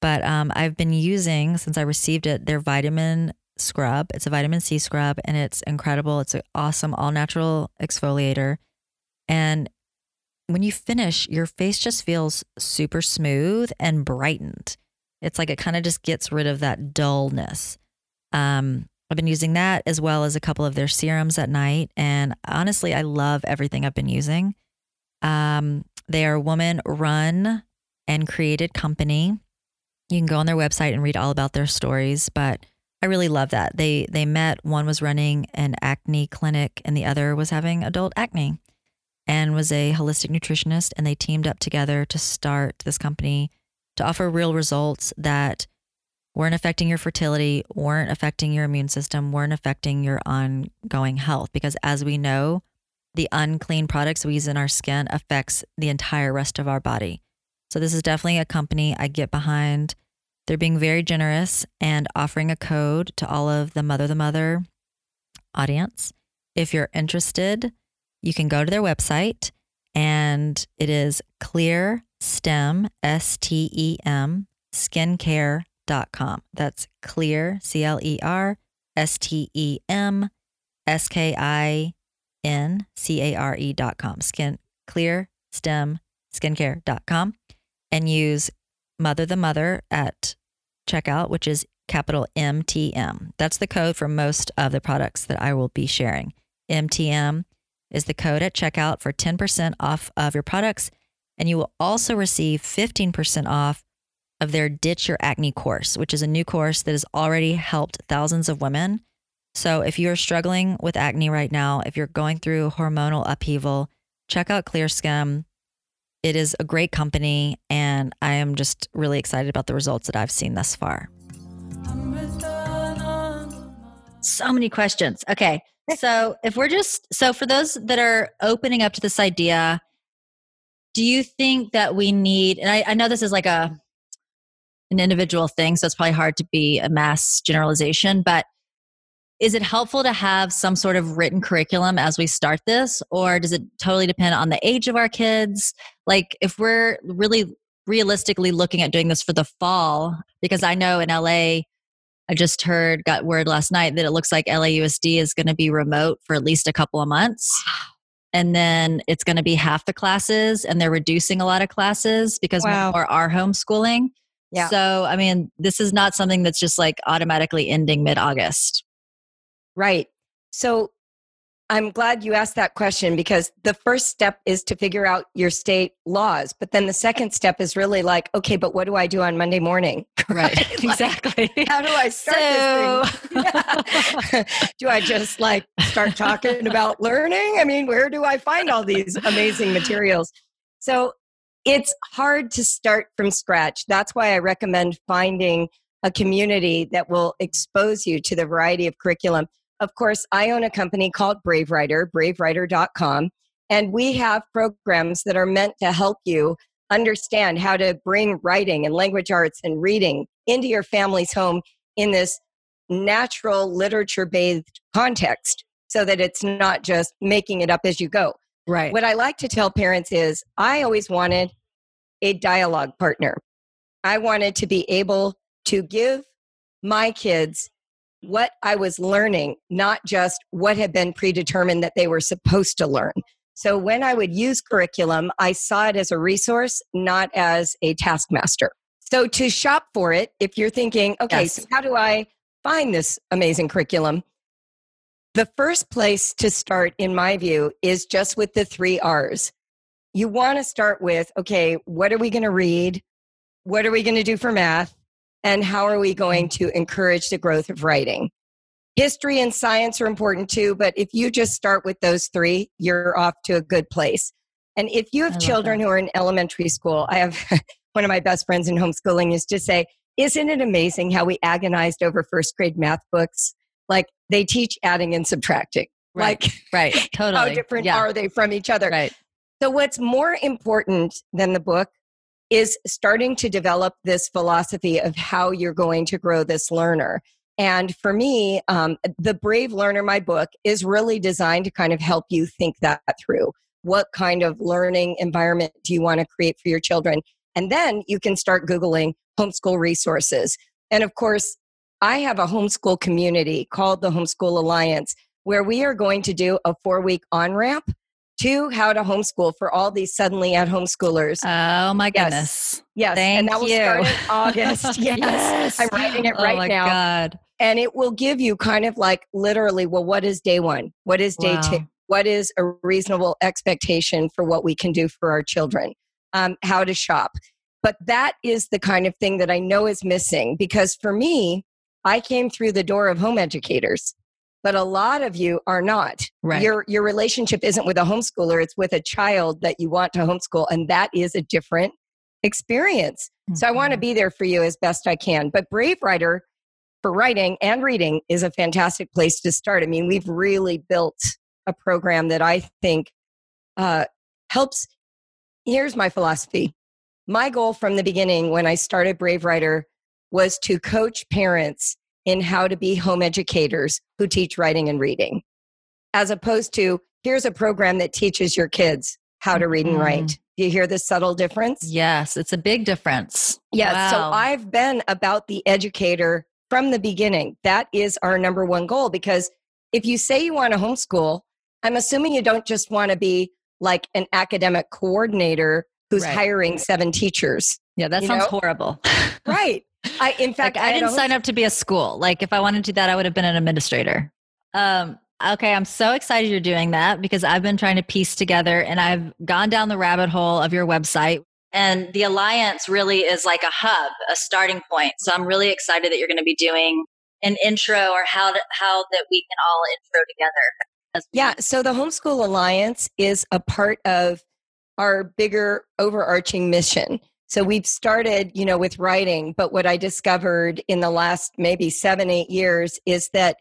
But um, I've been using, since I received it, their vitamin scrub. It's a vitamin C scrub and it's incredible. It's an awesome all natural exfoliator. And when you finish, your face just feels super smooth and brightened. It's like it kind of just gets rid of that dullness. Um, I've been using that as well as a couple of their serums at night. And honestly, I love everything I've been using. Um, they are a woman run and created company. You can go on their website and read all about their stories, but I really love that. They they met, one was running an acne clinic and the other was having adult acne and was a holistic nutritionist and they teamed up together to start this company to offer real results that weren't affecting your fertility, weren't affecting your immune system, weren't affecting your ongoing health. Because as we know, the unclean products we use in our skin affects the entire rest of our body. So this is definitely a company I get behind. They're being very generous and offering a code to all of the Mother the Mother audience. If you're interested, you can go to their website and it is clear stem s t e m skincare com. That's clear, C L E R S T E M S K I N C A R E dot com. Skin clear stem skincare.com and use Mother the Mother at checkout, which is capital MTM. That's the code for most of the products that I will be sharing. MTM is the code at checkout for 10% off of your products. And you will also receive 15% off of their Ditch Your Acne course, which is a new course that has already helped thousands of women. So if you're struggling with acne right now, if you're going through hormonal upheaval, check out Clear Skin. It is a great company, and I am just really excited about the results that I've seen thus far. So many questions. Okay. So, if we're just, so for those that are opening up to this idea, do you think that we need, and I, I know this is like a, an individual thing, so it's probably hard to be a mass generalization, but is it helpful to have some sort of written curriculum as we start this or does it totally depend on the age of our kids like if we're really realistically looking at doing this for the fall because i know in la i just heard got word last night that it looks like lausd is going to be remote for at least a couple of months and then it's going to be half the classes and they're reducing a lot of classes because wow. more are homeschooling yeah. So, I mean, this is not something that's just like automatically ending mid August. Right. So, I'm glad you asked that question because the first step is to figure out your state laws. But then the second step is really like, okay, but what do I do on Monday morning? Right. exactly. How do I start so... this thing? do I just like start talking about learning? I mean, where do I find all these amazing materials? So it's hard to start from scratch. That's why I recommend finding a community that will expose you to the variety of curriculum. Of course, I own a company called Brave Writer, bravewriter.com, and we have programs that are meant to help you understand how to bring writing and language arts and reading into your family's home in this natural literature bathed context so that it's not just making it up as you go. Right. What I like to tell parents is I always wanted a dialogue partner. I wanted to be able to give my kids what I was learning, not just what had been predetermined that they were supposed to learn. So when I would use curriculum, I saw it as a resource, not as a taskmaster. So to shop for it, if you're thinking, okay, yes. so how do I find this amazing curriculum? The first place to start, in my view, is just with the three R's. You want to start with, okay, what are we going to read? What are we going to do for math? And how are we going to encourage the growth of writing? History and science are important too, but if you just start with those three, you're off to a good place. And if you have children that. who are in elementary school, I have one of my best friends in homeschooling used to say, Isn't it amazing how we agonized over first grade math books? Like they teach adding and subtracting. Right, like, right, totally. How different yeah. are they from each other? Right. So, what's more important than the book is starting to develop this philosophy of how you're going to grow this learner. And for me, um, The Brave Learner, my book, is really designed to kind of help you think that through. What kind of learning environment do you want to create for your children? And then you can start Googling homeschool resources. And of course, I have a homeschool community called the Homeschool Alliance where we are going to do a four week on ramp to how to homeschool for all these suddenly at homeschoolers. Oh my goodness. Yes. yes. Thank and that will you. start in August. yes. yes. I'm writing it oh right my now. God. And it will give you kind of like literally, well, what is day one? What is day Wow. two? What is a reasonable expectation for what we can do for our children? Um, how to shop. But that is the kind of thing that I know is missing because for me, I came through the door of home educators, but a lot of you are not. Right. Your your relationship isn't with a homeschooler, it's with a child that you want to homeschool and that is a different experience. So I want to Mhm. be there for you as best I can. But Brave Writer for writing and reading is a fantastic place to start. I mean, we've really built a program that I think uh, helps. Here's my philosophy. My goal from the beginning when I started Brave Writer was to coach parents in how to be home educators who teach writing and reading, as opposed to here's a program that teaches your kids how to read and write. Mhm. Do you hear the subtle difference? Yes, it's a big difference. Yeah. So I've been about the educator from the beginning. That is our number one goal because if you say you want to homeschool, I'm assuming you don't just want to be like an academic coordinator who's Right. hiring seven teachers. Yeah, that You sounds know? horrible. Right. I in fact like, I a didn't sign up to be a school. Like if I wanted to do that, I would have been an administrator. Um, okay, I'm so excited you're doing that because I've been trying to piece together and I've gone down the rabbit hole of your website. And the alliance really is like a hub, a starting point. So I'm really excited that you're going to be doing an intro or how to, how that we can all intro together. Yeah, so the Homeschool Alliance is a part of our bigger overarching mission. So we've started, you know, with writing, but what I discovered in the last maybe 7 8 years is that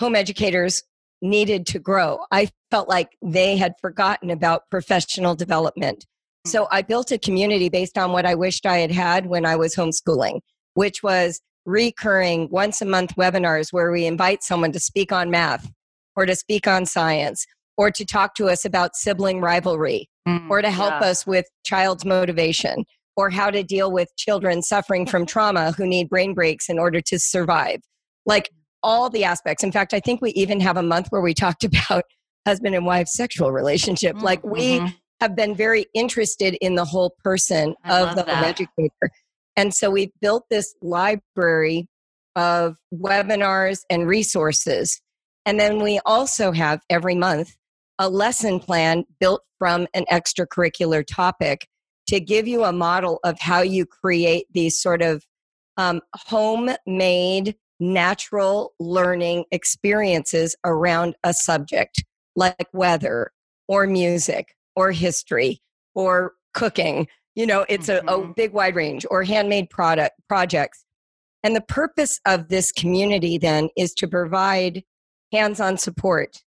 home educators needed to grow. I felt like they had forgotten about professional development. So mm-hmm. I built a community based on what I wished I had had when I was homeschooling, which was recurring once a month webinars where we invite someone to speak on math or to speak on science or to talk to us about sibling rivalry or to help Yeah. us with child's motivation or how to deal with children suffering from trauma who need brain breaks in order to survive. Like all the aspects. In fact, I think we even have a month where we talked about husband and wife sexual relationship. Like we Mhm. have been very interested in the whole person I of the that. educator. And so we built this library of webinars and resources. And then we also have every month a lesson plan built from an extracurricular topic to give you a model of how you create these sort of um, homemade natural learning experiences around a subject like weather or music or history or cooking you know it's a, a Mhm. big wide range or handmade product projects and the purpose of this community then is to provide hands-on support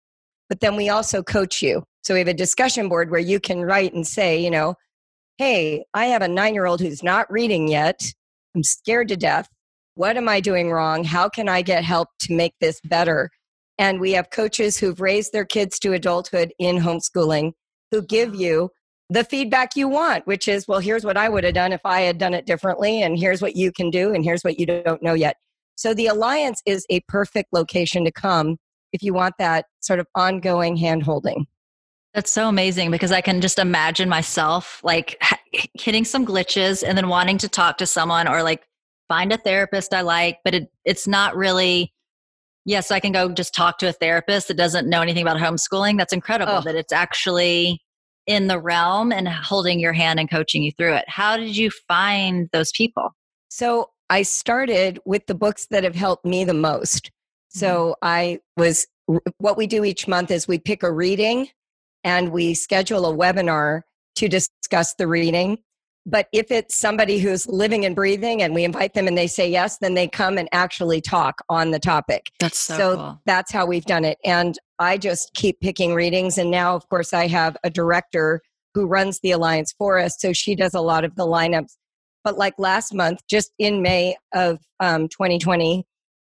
but then we also coach you. So we have a discussion board where you can write and say you know hey i have a nine-year-old who's not reading yet. I'm scared to death. What am i doing wrong? How can i get help to make this better? And we have coaches who've raised their kids to adulthood in homeschooling who give you the feedback you want, which is, well, here's what I would have done if I had done it differently, and here's what you can do, and here's what you don't know yet. So the Alliance is a perfect location to come if you want that sort of ongoing hand holding. That's so amazing because I can just imagine myself like hitting some glitches and then wanting to talk to someone or like find a therapist I like, but it, it's not really. Yes, I can go just talk to a therapist that doesn't know anything about homeschooling. That's incredible Oh. that it's actually in the realm and holding your hand and coaching you through it. How did you find those people? So I started with the books that have helped me the most. So I was, what we do each month is we pick a reading and we schedule a webinar to discuss the reading. But if it's somebody who's living and breathing and we invite them and they say yes, then they come and actually talk on the topic. That's So, that's how we've done it. And I just keep picking readings. And now, of course, I have a director who runs the alliance for us. So she does a lot of the lineups. But like last month, just in May of um, 2020,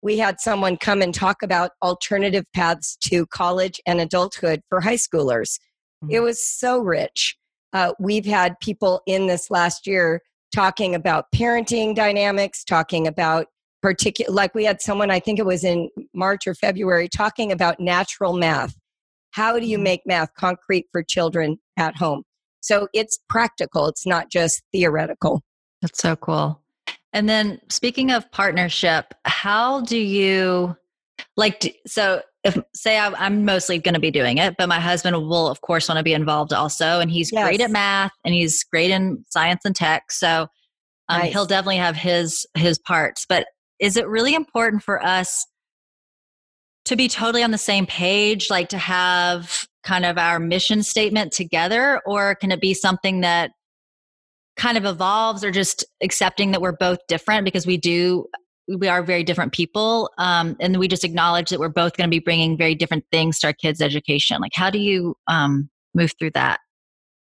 we had someone come and talk about alternative paths to college and adulthood for high schoolers. Mm-hmm. It was so rich. Uh, we've had people in this last year talking about parenting dynamics, talking about particular, like we had someone, I think it was in March or February, talking about natural math. How do you mm-hmm. make math concrete for children at home? So it's practical, it's not just theoretical. That's so cool. And then speaking of partnership, how do you like so if say I, am mostly going to be doing it, but my husband will of course want to be involved also, and he's yes. great at math and he's great in science and tech, so um, nice. he'll definitely have his his parts. But is it really important for us to be totally on the same page, like to have kind of our mission statement together, or can it be something that kind of evolves or just accepting that we're both different because we do we are very different people um, and we just acknowledge that we're both going to be bringing very different things to our kids education like how do you um, move through that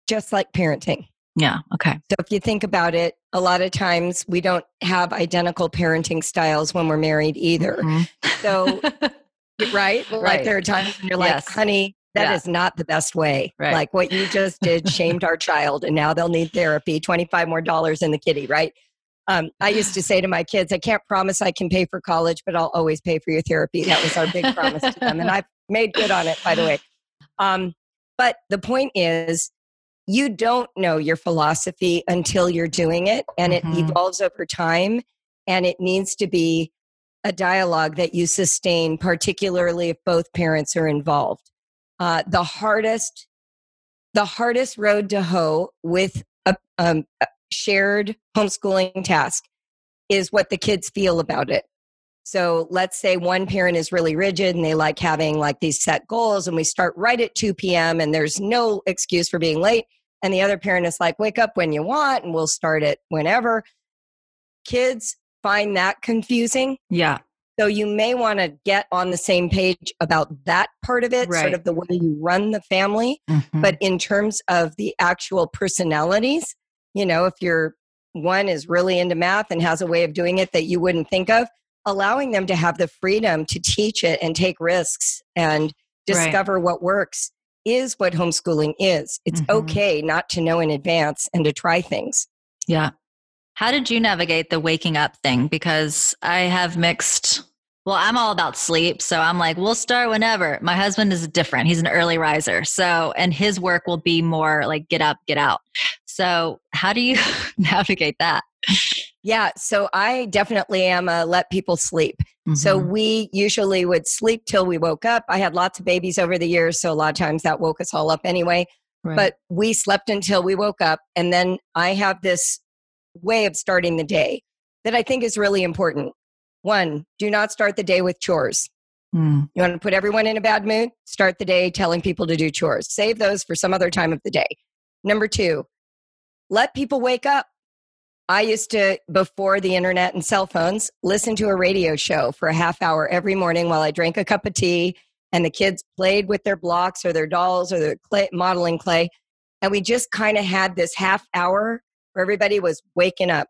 just like parenting yeah okay so if you think about it a lot of times we don't have identical parenting styles when we're married either mm-hmm. so right? right like there are times when you're yes. like honey that yeah. is not the best way. Right. Like what you just did shamed our child, and now they'll need therapy. Twenty five more dollars in the kitty, right? Um, I used to say to my kids, I can't promise I can pay for college, but I'll always pay for your therapy. That was our big promise to them, and I've made good on it, by the way. Um, but the point is, you don't know your philosophy until you're doing it, and mm-hmm. it evolves over time, and it needs to be a dialogue that you sustain, particularly if both parents are involved uh, the hardest the hardest road to hoe with a, um, a shared homeschooling task is what the kids feel about it so let's say one parent is really rigid and they like having like these set goals and we start right at 2 p.m. and there's no excuse for being late. And the other parent is like, wake up when you want and we'll start it whenever. Kids find that confusing. Yeah. So you may want to get on the same page about that part of it, right. sort of the way you run the family. Mm-hmm. But in terms of the actual personalities, you know, if you're one is really into math and has a way of doing it that you wouldn't think of, allowing them to have the freedom to teach it and take risks and discover right. what works is what homeschooling is. It's mm-hmm. okay not to know in advance and to try things. Yeah. How did you navigate the waking up thing? Because I have mixed. Well, I'm all about sleep. So I'm like, we'll start whenever. My husband is different. He's an early riser. So, and his work will be more like get up, get out. So, how do you navigate that? Yeah. So, I definitely am a let people sleep. Mm-hmm. So, we usually would sleep till we woke up. I had lots of babies over the years. So, a lot of times that woke us all up anyway. Right. But we slept until we woke up. And then I have this way of starting the day that I think is really important. One, do not start the day with chores. Mm. You want to put everyone in a bad mood? Start the day telling people to do chores. Save those for some other time of the day. Number two, let people wake up. I used to, before the internet and cell phones, listen to a radio show for a half hour every morning while I drank a cup of tea and the kids played with their blocks or their dolls or their clay, modeling clay. And we just kind of had this half hour where everybody was waking up.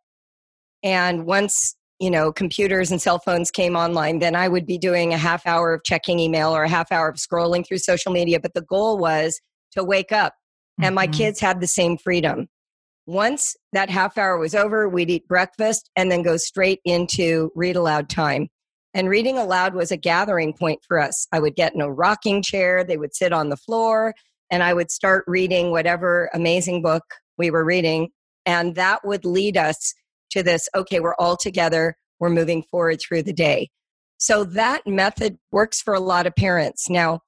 And once, you know, computers and cell phones came online, then I would be doing a half hour of checking email or a half hour of scrolling through social media. But the goal was to wake up. And mm-hmm. my kids had the same freedom. Once that half hour was over, we'd eat breakfast and then go straight into read aloud time. And reading aloud was a gathering point for us. I would get in a rocking chair, they would sit on the floor, and I would start reading whatever amazing book we were reading and that would lead us to this okay, we're all together, we're moving forward through the day. So that method works for a lot of parents. Now,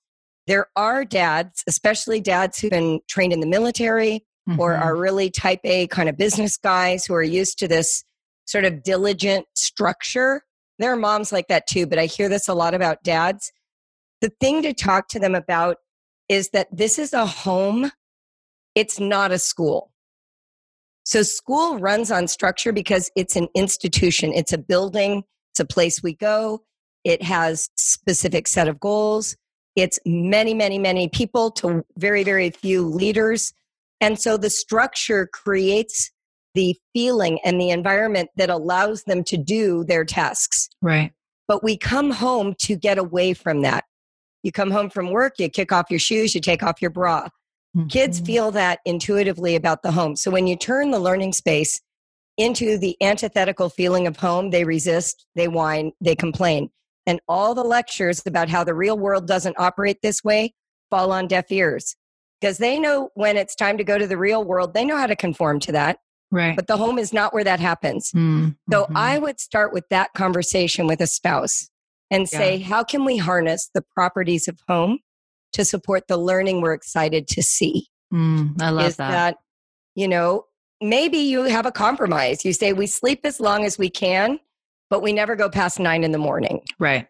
there are dads, especially dads who've been trained in the military mm-hmm. or are really type A kind of business guys who are used to this sort of diligent structure. There are moms like that too, but I hear this a lot about dads. The thing to talk to them about is that this is a home, it's not a school. So school runs on structure because it's an institution, it's a building, it's a place we go. It has specific set of goals. It's many, many, many people to very, very few leaders. And so the structure creates the feeling and the environment that allows them to do their tasks. Right. But we come home to get away from that. You come home from work, you kick off your shoes, you take off your bra. Kids Mhm. feel that intuitively about the home. So when you turn the learning space into the antithetical feeling of home, they resist, they whine, they complain. And all the lectures about how the real world doesn't operate this way fall on deaf ears because they know when it's time to go to the real world, they know how to conform to that. Right. But the home is not where that happens. Mm, So. I would start with that conversation with a spouse and say, how can we harness the properties of home to support the learning we're excited to see? Mm, I love is that. you know, maybe you have a compromise. You say, we sleep as long as we can, but we never go past nine in the morning, Right.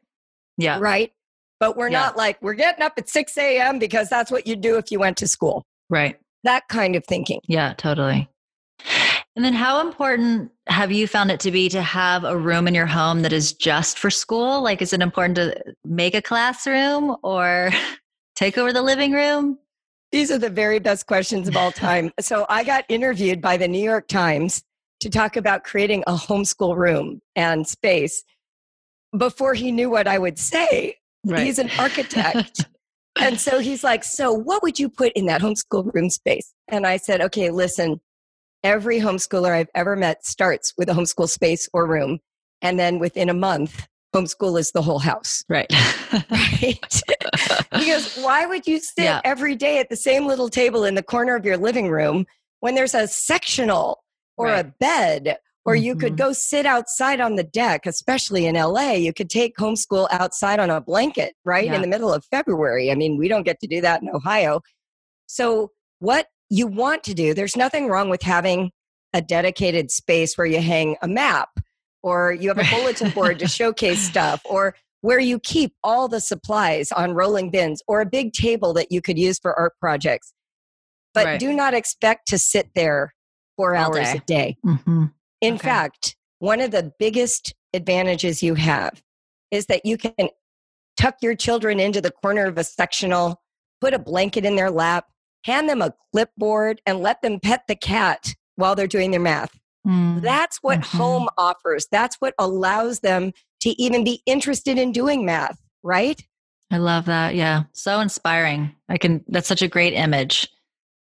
Yeah. right? But we're Yeah. not like, we're getting up at 6 a.m. because that's what you'd do if you went to school. Right. That kind of thinking. Yeah, totally. And then how important have you found it to be to have a room in your home that is just for school? Like, is it important to make a classroom or take over the living room? These are the very best questions of all time. so I got interviewed by the New York Times to talk about creating a homeschool room and space. Before he knew what I would say, he's an architect. and so he's like, So, what would you put in that homeschool room space? And I said, Okay, listen, every homeschooler I've ever met starts with a homeschool space or room. And then within a month, homeschool is the whole house. right. Right. goes, Why would you sit Yeah. every day at the same little table in the corner of your living room when there's a sectional or a bed? Or you could Mhm. go sit outside on the deck, especially in LA. You could take homeschool outside on a blanket, right? Yeah. In the middle of February. I mean, we don't get to do that in Ohio. So, what you want to do, there's nothing wrong with having a dedicated space where you hang a map or you have a bulletin board to showcase stuff or where you keep all the supplies on rolling bins or a big table that you could use for art projects. But Right. do not expect to sit there four All hours day. a day. Mhm. In Okay. fact, one of the biggest advantages you have is that you can tuck your children into the corner of a sectional, put a blanket in their lap, hand them a clipboard, and let them pet the cat while they're doing their math. Mm. That's what Mhm. home offers. That's what allows them to even be interested in doing math, right? I love that. Yeah. So inspiring. I can, that's such a great image.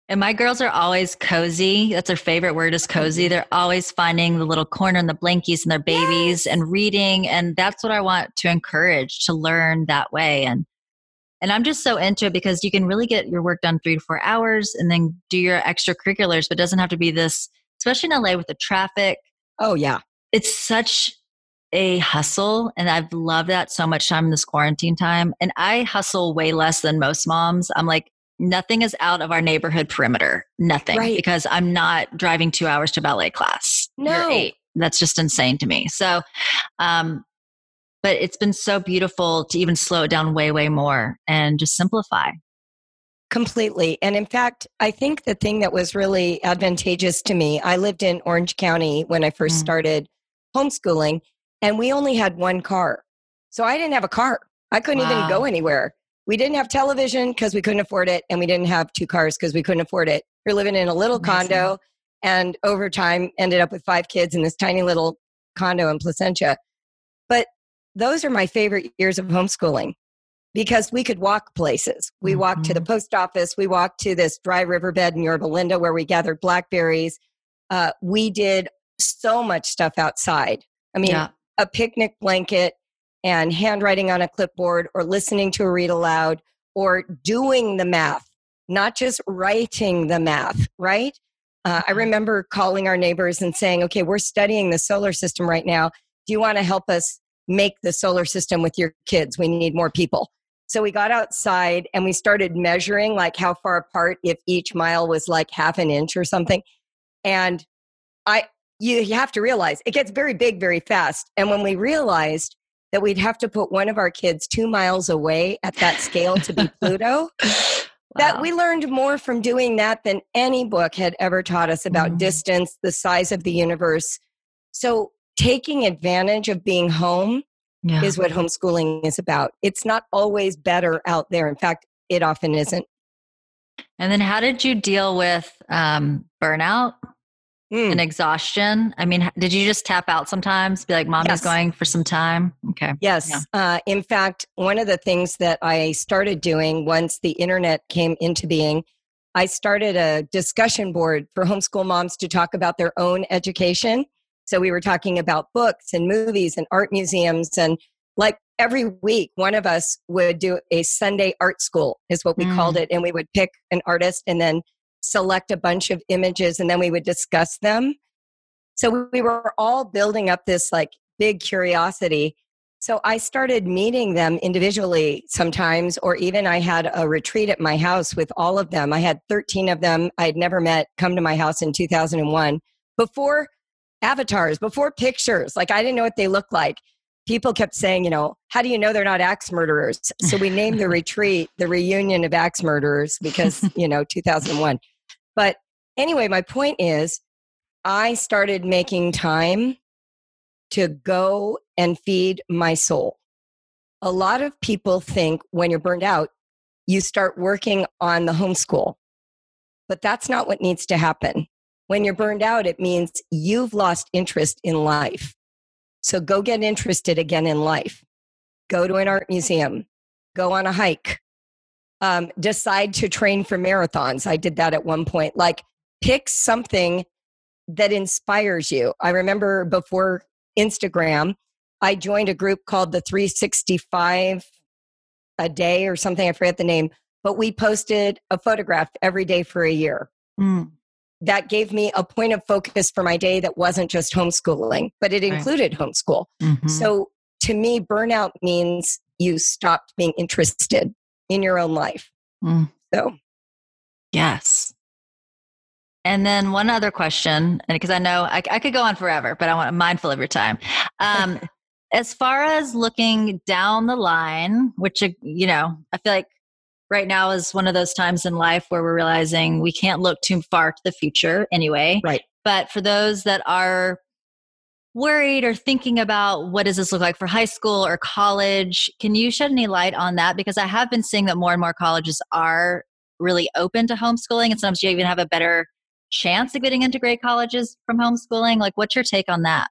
And my girls are always cozy. That's their favorite word is cozy. They're always finding the little corner and the blankies and their babies and reading. And that's what I want to encourage to learn that way. And, and I'm just so into it because you can really get your work done three to four hours and then do your extracurriculars, but it doesn't have to be this, especially in LA with the traffic. Oh, yeah. it's such a hustle and i've loved that so much time in this quarantine time and i hustle way less than most moms. I'm like nothing is out of our neighborhood perimeter. Nothing Right. because i'm not driving two hours to ballet class. No. that's just insane to me. So um but it's been so beautiful to even slow it down way way more and just simplify Completely. And in fact, I think the thing that was really advantageous to me, I lived in Orange County when I first Mm. started homeschooling, and we only had one car. So I didn't have a car. I couldn't even go anywhere. We didn't have television because we couldn't afford it, and we didn't have two cars because we couldn't afford it. We're living in a little Amazing. condo, and over time ended up with five kids in this tiny little condo in Placentia. But those are my favorite years of homeschooling because we could walk places. We walked to the post office. We walked to this dry riverbed in Yorba Linda where we gathered blackberries. Uh, we did so much stuff outside. I mean, yeah a picnic blanket and handwriting on a clipboard or listening to a read aloud or doing the math, not just writing the math, right? Uh, I Mhm. remember calling our neighbors and saying, okay, we're studying the solar system right now. Do you want to help us make the solar system with your kids? We need more people. So we got outside and we started measuring like how far apart if each mile was like half an inch or something. And I you, you have to realize it gets very big very fast. And when we realized that we'd have to put one of our kids two miles away at that scale to be Pluto, that Wow. we learned more from doing that than any book had ever taught us about Mm. distance, the size of the universe. So taking advantage of being home yeah. is what homeschooling is about. It's not always better out there. In fact, it often isn't. And then how did you deal with um, burnout mm. and exhaustion? I mean, did you just tap out sometimes? Be like, mommy's yes. going for some time? Okay. Yes. Yeah. Uh, in fact, one of the things that I started doing once the internet came into being, I started a discussion board for homeschool moms to talk about their own education. So we were talking about books and movies and art museums and like every week one of us would do a sunday art school is what we mm. called it and we would pick an artist and then select a bunch of images and then we would discuss them. So we were all building up this like big curiosity. So i started meeting them individually sometimes or even i had a retreat at my house with all of them. I had 13 of them. I had never met come to my house in 2001 before avatars before pictures like i didn't know what they looked like people kept saying, you know, how do you know they're not axe murderers? So we named the retreat the reunion of axe murderers because, you know, 2001. But anyway, my point is, I started making time to go and feed my soul. A lot of people think when you're burned out, you start working on the homeschool. But that's not what needs to happen. When you're burned out, it means you've lost interest in life. So go get interested again in life. Go to an art museum. Go on a hike. Um, decide to train for marathons. I did that at one point. Like pick something that inspires you. I remember before Instagram, I joined a group called the 365 a day or something. I forget the name, but we posted a photograph every day for a year. Mm that gave me a point of focus for my day that wasn't just homeschooling, but it included right. homeschool. Mm-hmm. So to me, burnout means you stopped being interested in your own life. Mm. So, yes. And then one other question, and because I know I, I, could go on forever, but I want I'm mindful of your time. Um, as far as looking down the line, which you know, I feel like right now is one of those times in life where we're realizing we can't look too far to the future anyway. Right. But for those that are worried or thinking about what does this look like for high school or college, can you shed any light on that? Because I have been seeing that more and more colleges are really open to homeschooling, and sometimes you even have a better chance of getting into great colleges from homeschooling. Like, what's your take on that?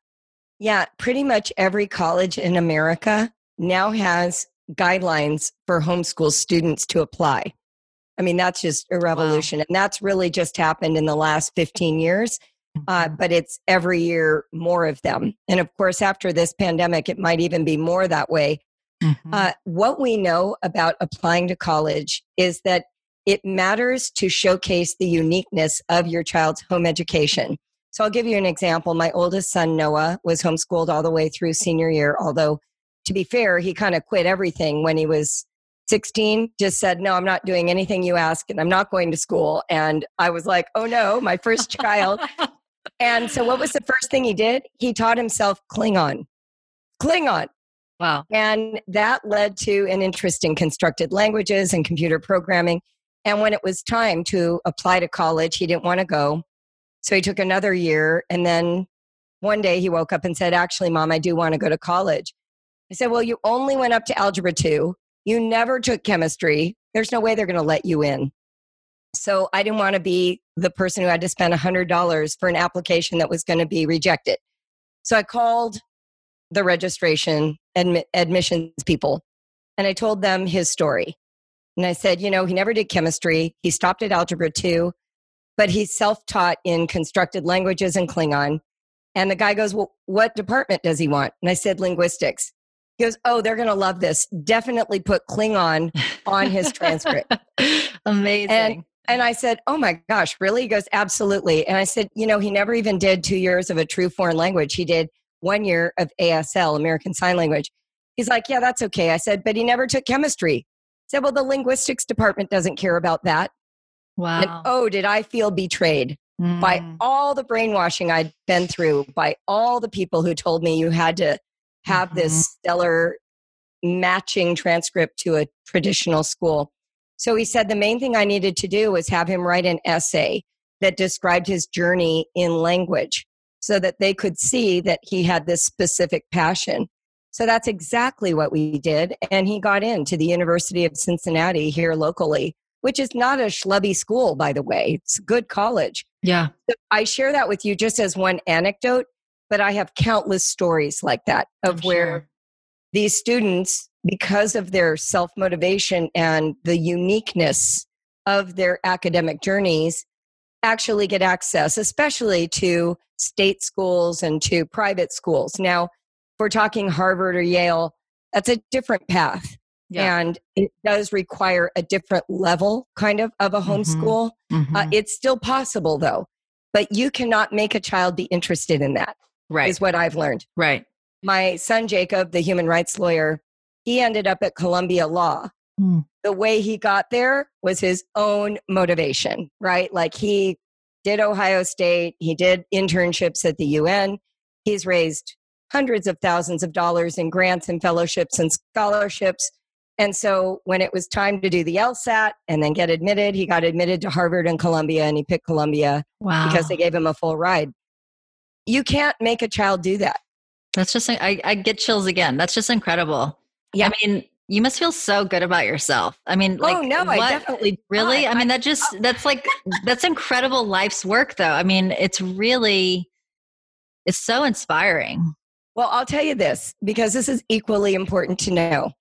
Yeah, pretty much every college in America now has guidelines for homeschool students to apply. I mean, that's just a revolution. Wow. And that's really just happened in the last 15 years. Uh, mm-hmm. but it's every year more of them. And of course, after this pandemic, it might even be more that way. Mm-hmm. Uh, what we know about applying to college is that it matters to showcase the uniqueness of your child's home education. So I'll give you an example. My oldest son, Noah, was homeschooled all the way through senior year, although to be fair, he kind of quit everything when he was 16, just said, No, I'm not doing anything you ask, and I'm not going to school. And I was like, Oh no, my first child. and so, what was the first thing he did? He taught himself Klingon. Klingon. Wow. And that led to an interest in constructed languages and computer programming. And when it was time to apply to college, he didn't want to go. So he took another year. And then one day he woke up and said, Actually, mom, I do want to go to college. I said, Well, you only went up to Algebra 2. You never took chemistry. There's no way they're going to let you in. So I didn't want to be the person who had to spend $100 for an application that was going to be rejected. So I called the registration admi- admissions people and I told them his story. And I said, you know, he never did chemistry. He stopped at Algebra 2, but he's self taught in constructed languages and Klingon. And the guy goes, Well, what department does he want? And I said, Linguistics. He goes, Oh, they're going to love this. Definitely put Klingon on his transcript. Amazing. And, and I said, Oh my gosh, really? He goes, Absolutely. And I said, You know, he never even did two years of a true foreign language. He did one year of ASL, American Sign Language. He's like, Yeah, that's okay. I said, But he never took chemistry. I said, Well, the linguistics department doesn't care about that. Wow. And, oh, did I feel betrayed mm. by all the brainwashing I'd been through, by all the people who told me you had to have mm-hmm. this stellar matching transcript to a traditional school. So he said the main thing I needed to do was have him write an essay that described his journey in language so that they could see that he had this specific passion. So that's exactly what we did. And he got into the University of Cincinnati here locally which is not a schlubby school, by the way. It's a good college. Yeah. So I share that with you just as one anecdote, but I have countless stories like that of I'm where sure. these students, because of their self motivation and the uniqueness of their academic journeys, actually get access, especially to state schools and to private schools. Now, if we're talking Harvard or Yale, that's a different path. Yeah. And it does require a different level, kind of, of a homeschool. Uh, Mhm. it's still possible, though. But you cannot make a child be interested in that, is what I've learned. Right. My son, Jacob, the human rights lawyer, he ended up at Columbia Law. Hmm. The way he got there was his own motivation, right? Like he did Ohio State, he did internships at the UN, he's raised hundreds of thousands of dollars in grants and fellowships and scholarships. And so when it was time to do the LSAT and then get admitted, he got admitted to Harvard and Columbia and he picked Columbia Wow. because they gave him a full ride. You can't make a child do that. That's just, I, I get chills again. That's just incredible. Yeah. I mean, you must feel so good about yourself. I mean, oh, like, oh no, I definitely really? not. I mean, that just, oh. that's like, that's incredible life's work, though. I mean, it's really, it's so inspiring. Well, I'll tell you this because this is equally important to know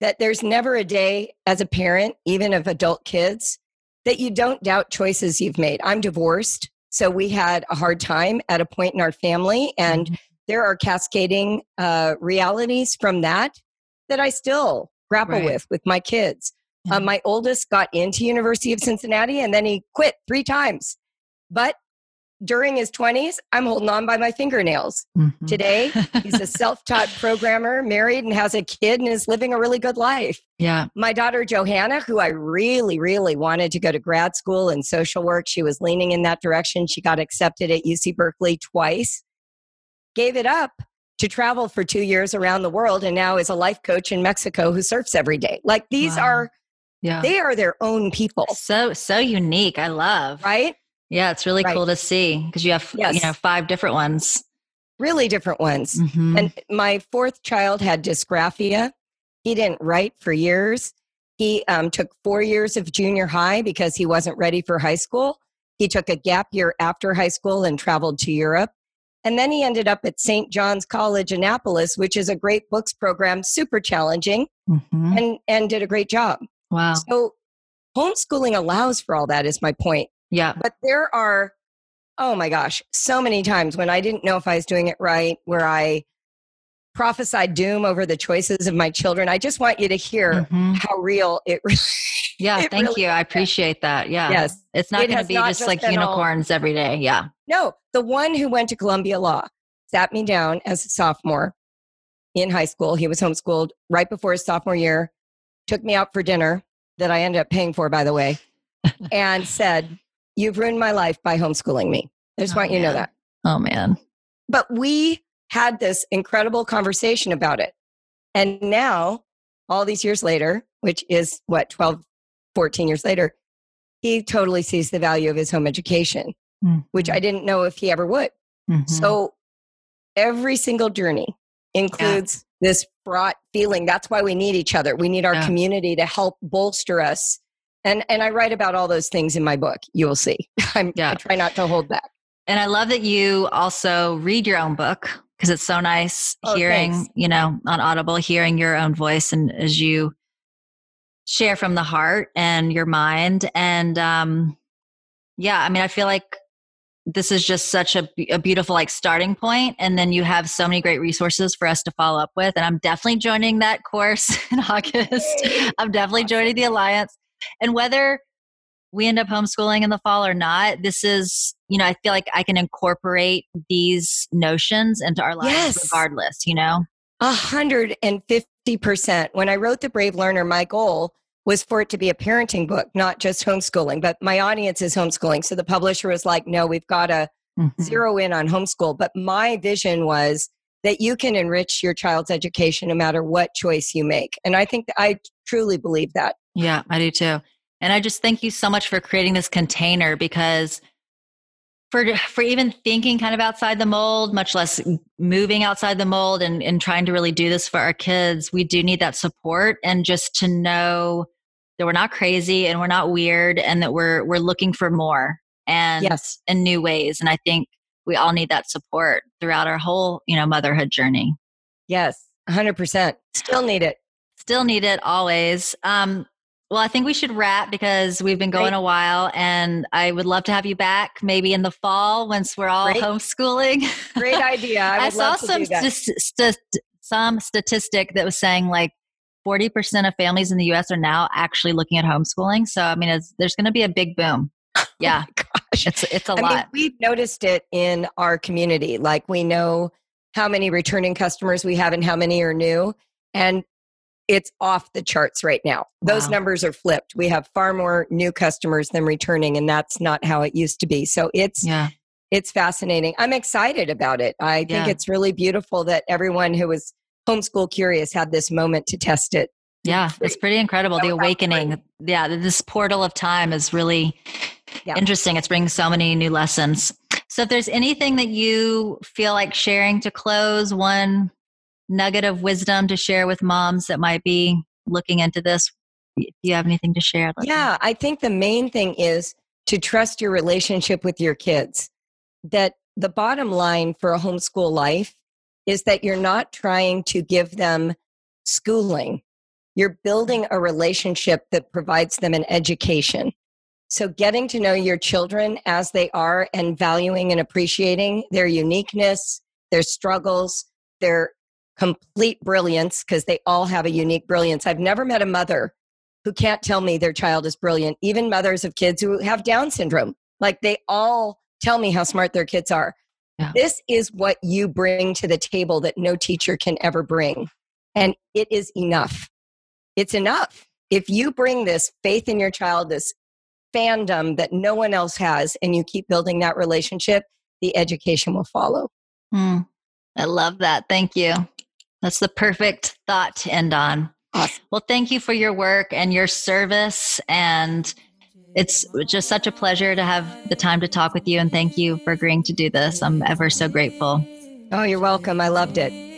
that there's never a day as a parent, even of adult kids, that you don't doubt choices you've made. I'm divorced, so we had a hard time at a point in our family, and Mhm. there are cascading uh, realities from that that I still grapple Right. with with my kids. Yeah. Uh, my oldest got into University of Cincinnati, and then he quit three times. But during his 20s, I'm holding on by my fingernails. Mhm. Today, He's a self taught programmer, married, and has a kid and is living a really good life. yeah. My daughter, Johanna, who I really, really wanted to go to grad school in social work, she was leaning in that direction. She got accepted at UC Berkeley twice, gave it up to travel for two years around the world, and now is a life coach in Mexico who surfs every day. Like these Wow. are, Yeah. they are their own people, so, so unique. I love. right? Yeah. It's really Right. cool to see because you have, you know, five different ones. Really different ones. Mhm. And my fourth child had dysgraphia. He didn't write for years. He um, took four years of junior high because he wasn't ready for high school. He took a gap year after high school and traveled to Europe. And then he ended up at St. John's College, Annapolis, which is a great books program, super challenging, Mhm. and, and did a great job. wow. So homeschooling allows for all that, is my point. Yeah. But there are, oh my gosh, so many times when I didn't know if I was doing it right, where I prophesied doom over the choices of my children. I just want you to hear Mhm. how real it really Yeah. it Thank really you. I appreciate that. Yeah. Yes. It's not It going to be just just like been all- unicorns every day. Yeah. No, the one who went to Columbia Law sat me down as a sophomore in high school. He was homeschooled right before his sophomore year, took me out for dinner that I ended up paying for, by the way, and said, You've ruined my life by homeschooling me. I just Oh, want you to know that. Oh, man. But we had this incredible conversation about it. And now, all these years later, which is what, 12, 14 years later, he totally sees the value of his home education, which I didn't know if he ever would. Mhm. So every single journey includes this fraught feeling. That's why we need each other. We need our Yeah. community to help bolster us. And and I write about all those things in my book. You will see. I'm, Yeah. I try not to hold back. And I love that you also read your own book because it's so nice Oh, hearing, thanks. you know, on Audible, hearing your own voice and as you share from the heart and your mind. And um, yeah, I mean, I feel like this is just such a, a beautiful like starting point and then you have so many great resources for us to follow up with and i'm definitely joining that course in august i'm definitely joining the alliance and whether we end up homeschooling in the fall or not this is you know i feel like i can incorporate these notions into our lives Yes. regardless you know A hundred and fifty percent. When I wrote The Brave Learner, my goal was for it to be a parenting book, not just homeschooling. But my audience is homeschooling. So the publisher was like, no, we've got to Mhm. zero in on homeschool. But my vision was that you can enrich your child's education no matter what choice you make. And I think that I truly believe that. Yeah, I do too. And I just thank you so much for creating this container because for for even thinking kind of outside the mold, much less moving outside the mold and, and trying to really do this for our kids, we do need that support and just to know that we're not crazy and we're not weird and that we're we're looking for more and yes. in new ways. And I think we all need that support throughout our whole, you know, motherhood journey. Yes, 100%. Still need it. Still need it always. Um, well, I think we should wrap because we've been going Great. a while, and I would love to have you back maybe in the fall once we're all Great. homeschooling. Great idea. I, I saw some st- st- some statistic that was saying like 40% of families in the US are now actually looking at homeschooling. So, I mean, there's going to be a big boom. Oh yeah. Oh gosh. It's, it's a I lot. Mean, we've noticed it in our community. Like, we know how many returning customers we have and how many are new. And it's off the charts right now. Those wow. numbers are flipped. We have far more new customers than returning, and that's not how it used to be. So it's yeah. it's fascinating. I'm excited about it. I think yeah. it's really beautiful that everyone who was homeschool curious had this moment to test it. Yeah, it's pretty incredible. the awakening. Yeah, this portal of time is really yeah. interesting. It's bringing so many new lessons. So, if there's anything that you feel like sharing to close, one nugget of wisdom to share with moms that might be looking into this? If you have anything to share? Yeah, I think the main thing is to trust your relationship with your kids. That the bottom line for a homeschool life is that you're not trying to give them schooling. You're building a relationship that provides them an education. So, getting to know your children as they are and valuing and appreciating their uniqueness, their struggles, their complete brilliance because they all have a unique brilliance. I've never met a mother who can't tell me their child is brilliant, even mothers of kids who have Down syndrome. Like they all tell me how smart their kids are. Yeah. This is what you bring to the table that no teacher can ever bring. And it is enough. It's enough. If you bring this faith in your child, this fandom that no one else has, and you keep building that relationship, the education will follow. Mm, I love that. Thank you. That's the perfect thought to end on. Awesome. Well, thank you for your work and your service. And it's just such a pleasure to have the time to talk with you. And thank you for agreeing to do this. I'm ever so grateful. Oh, you're welcome. I loved it.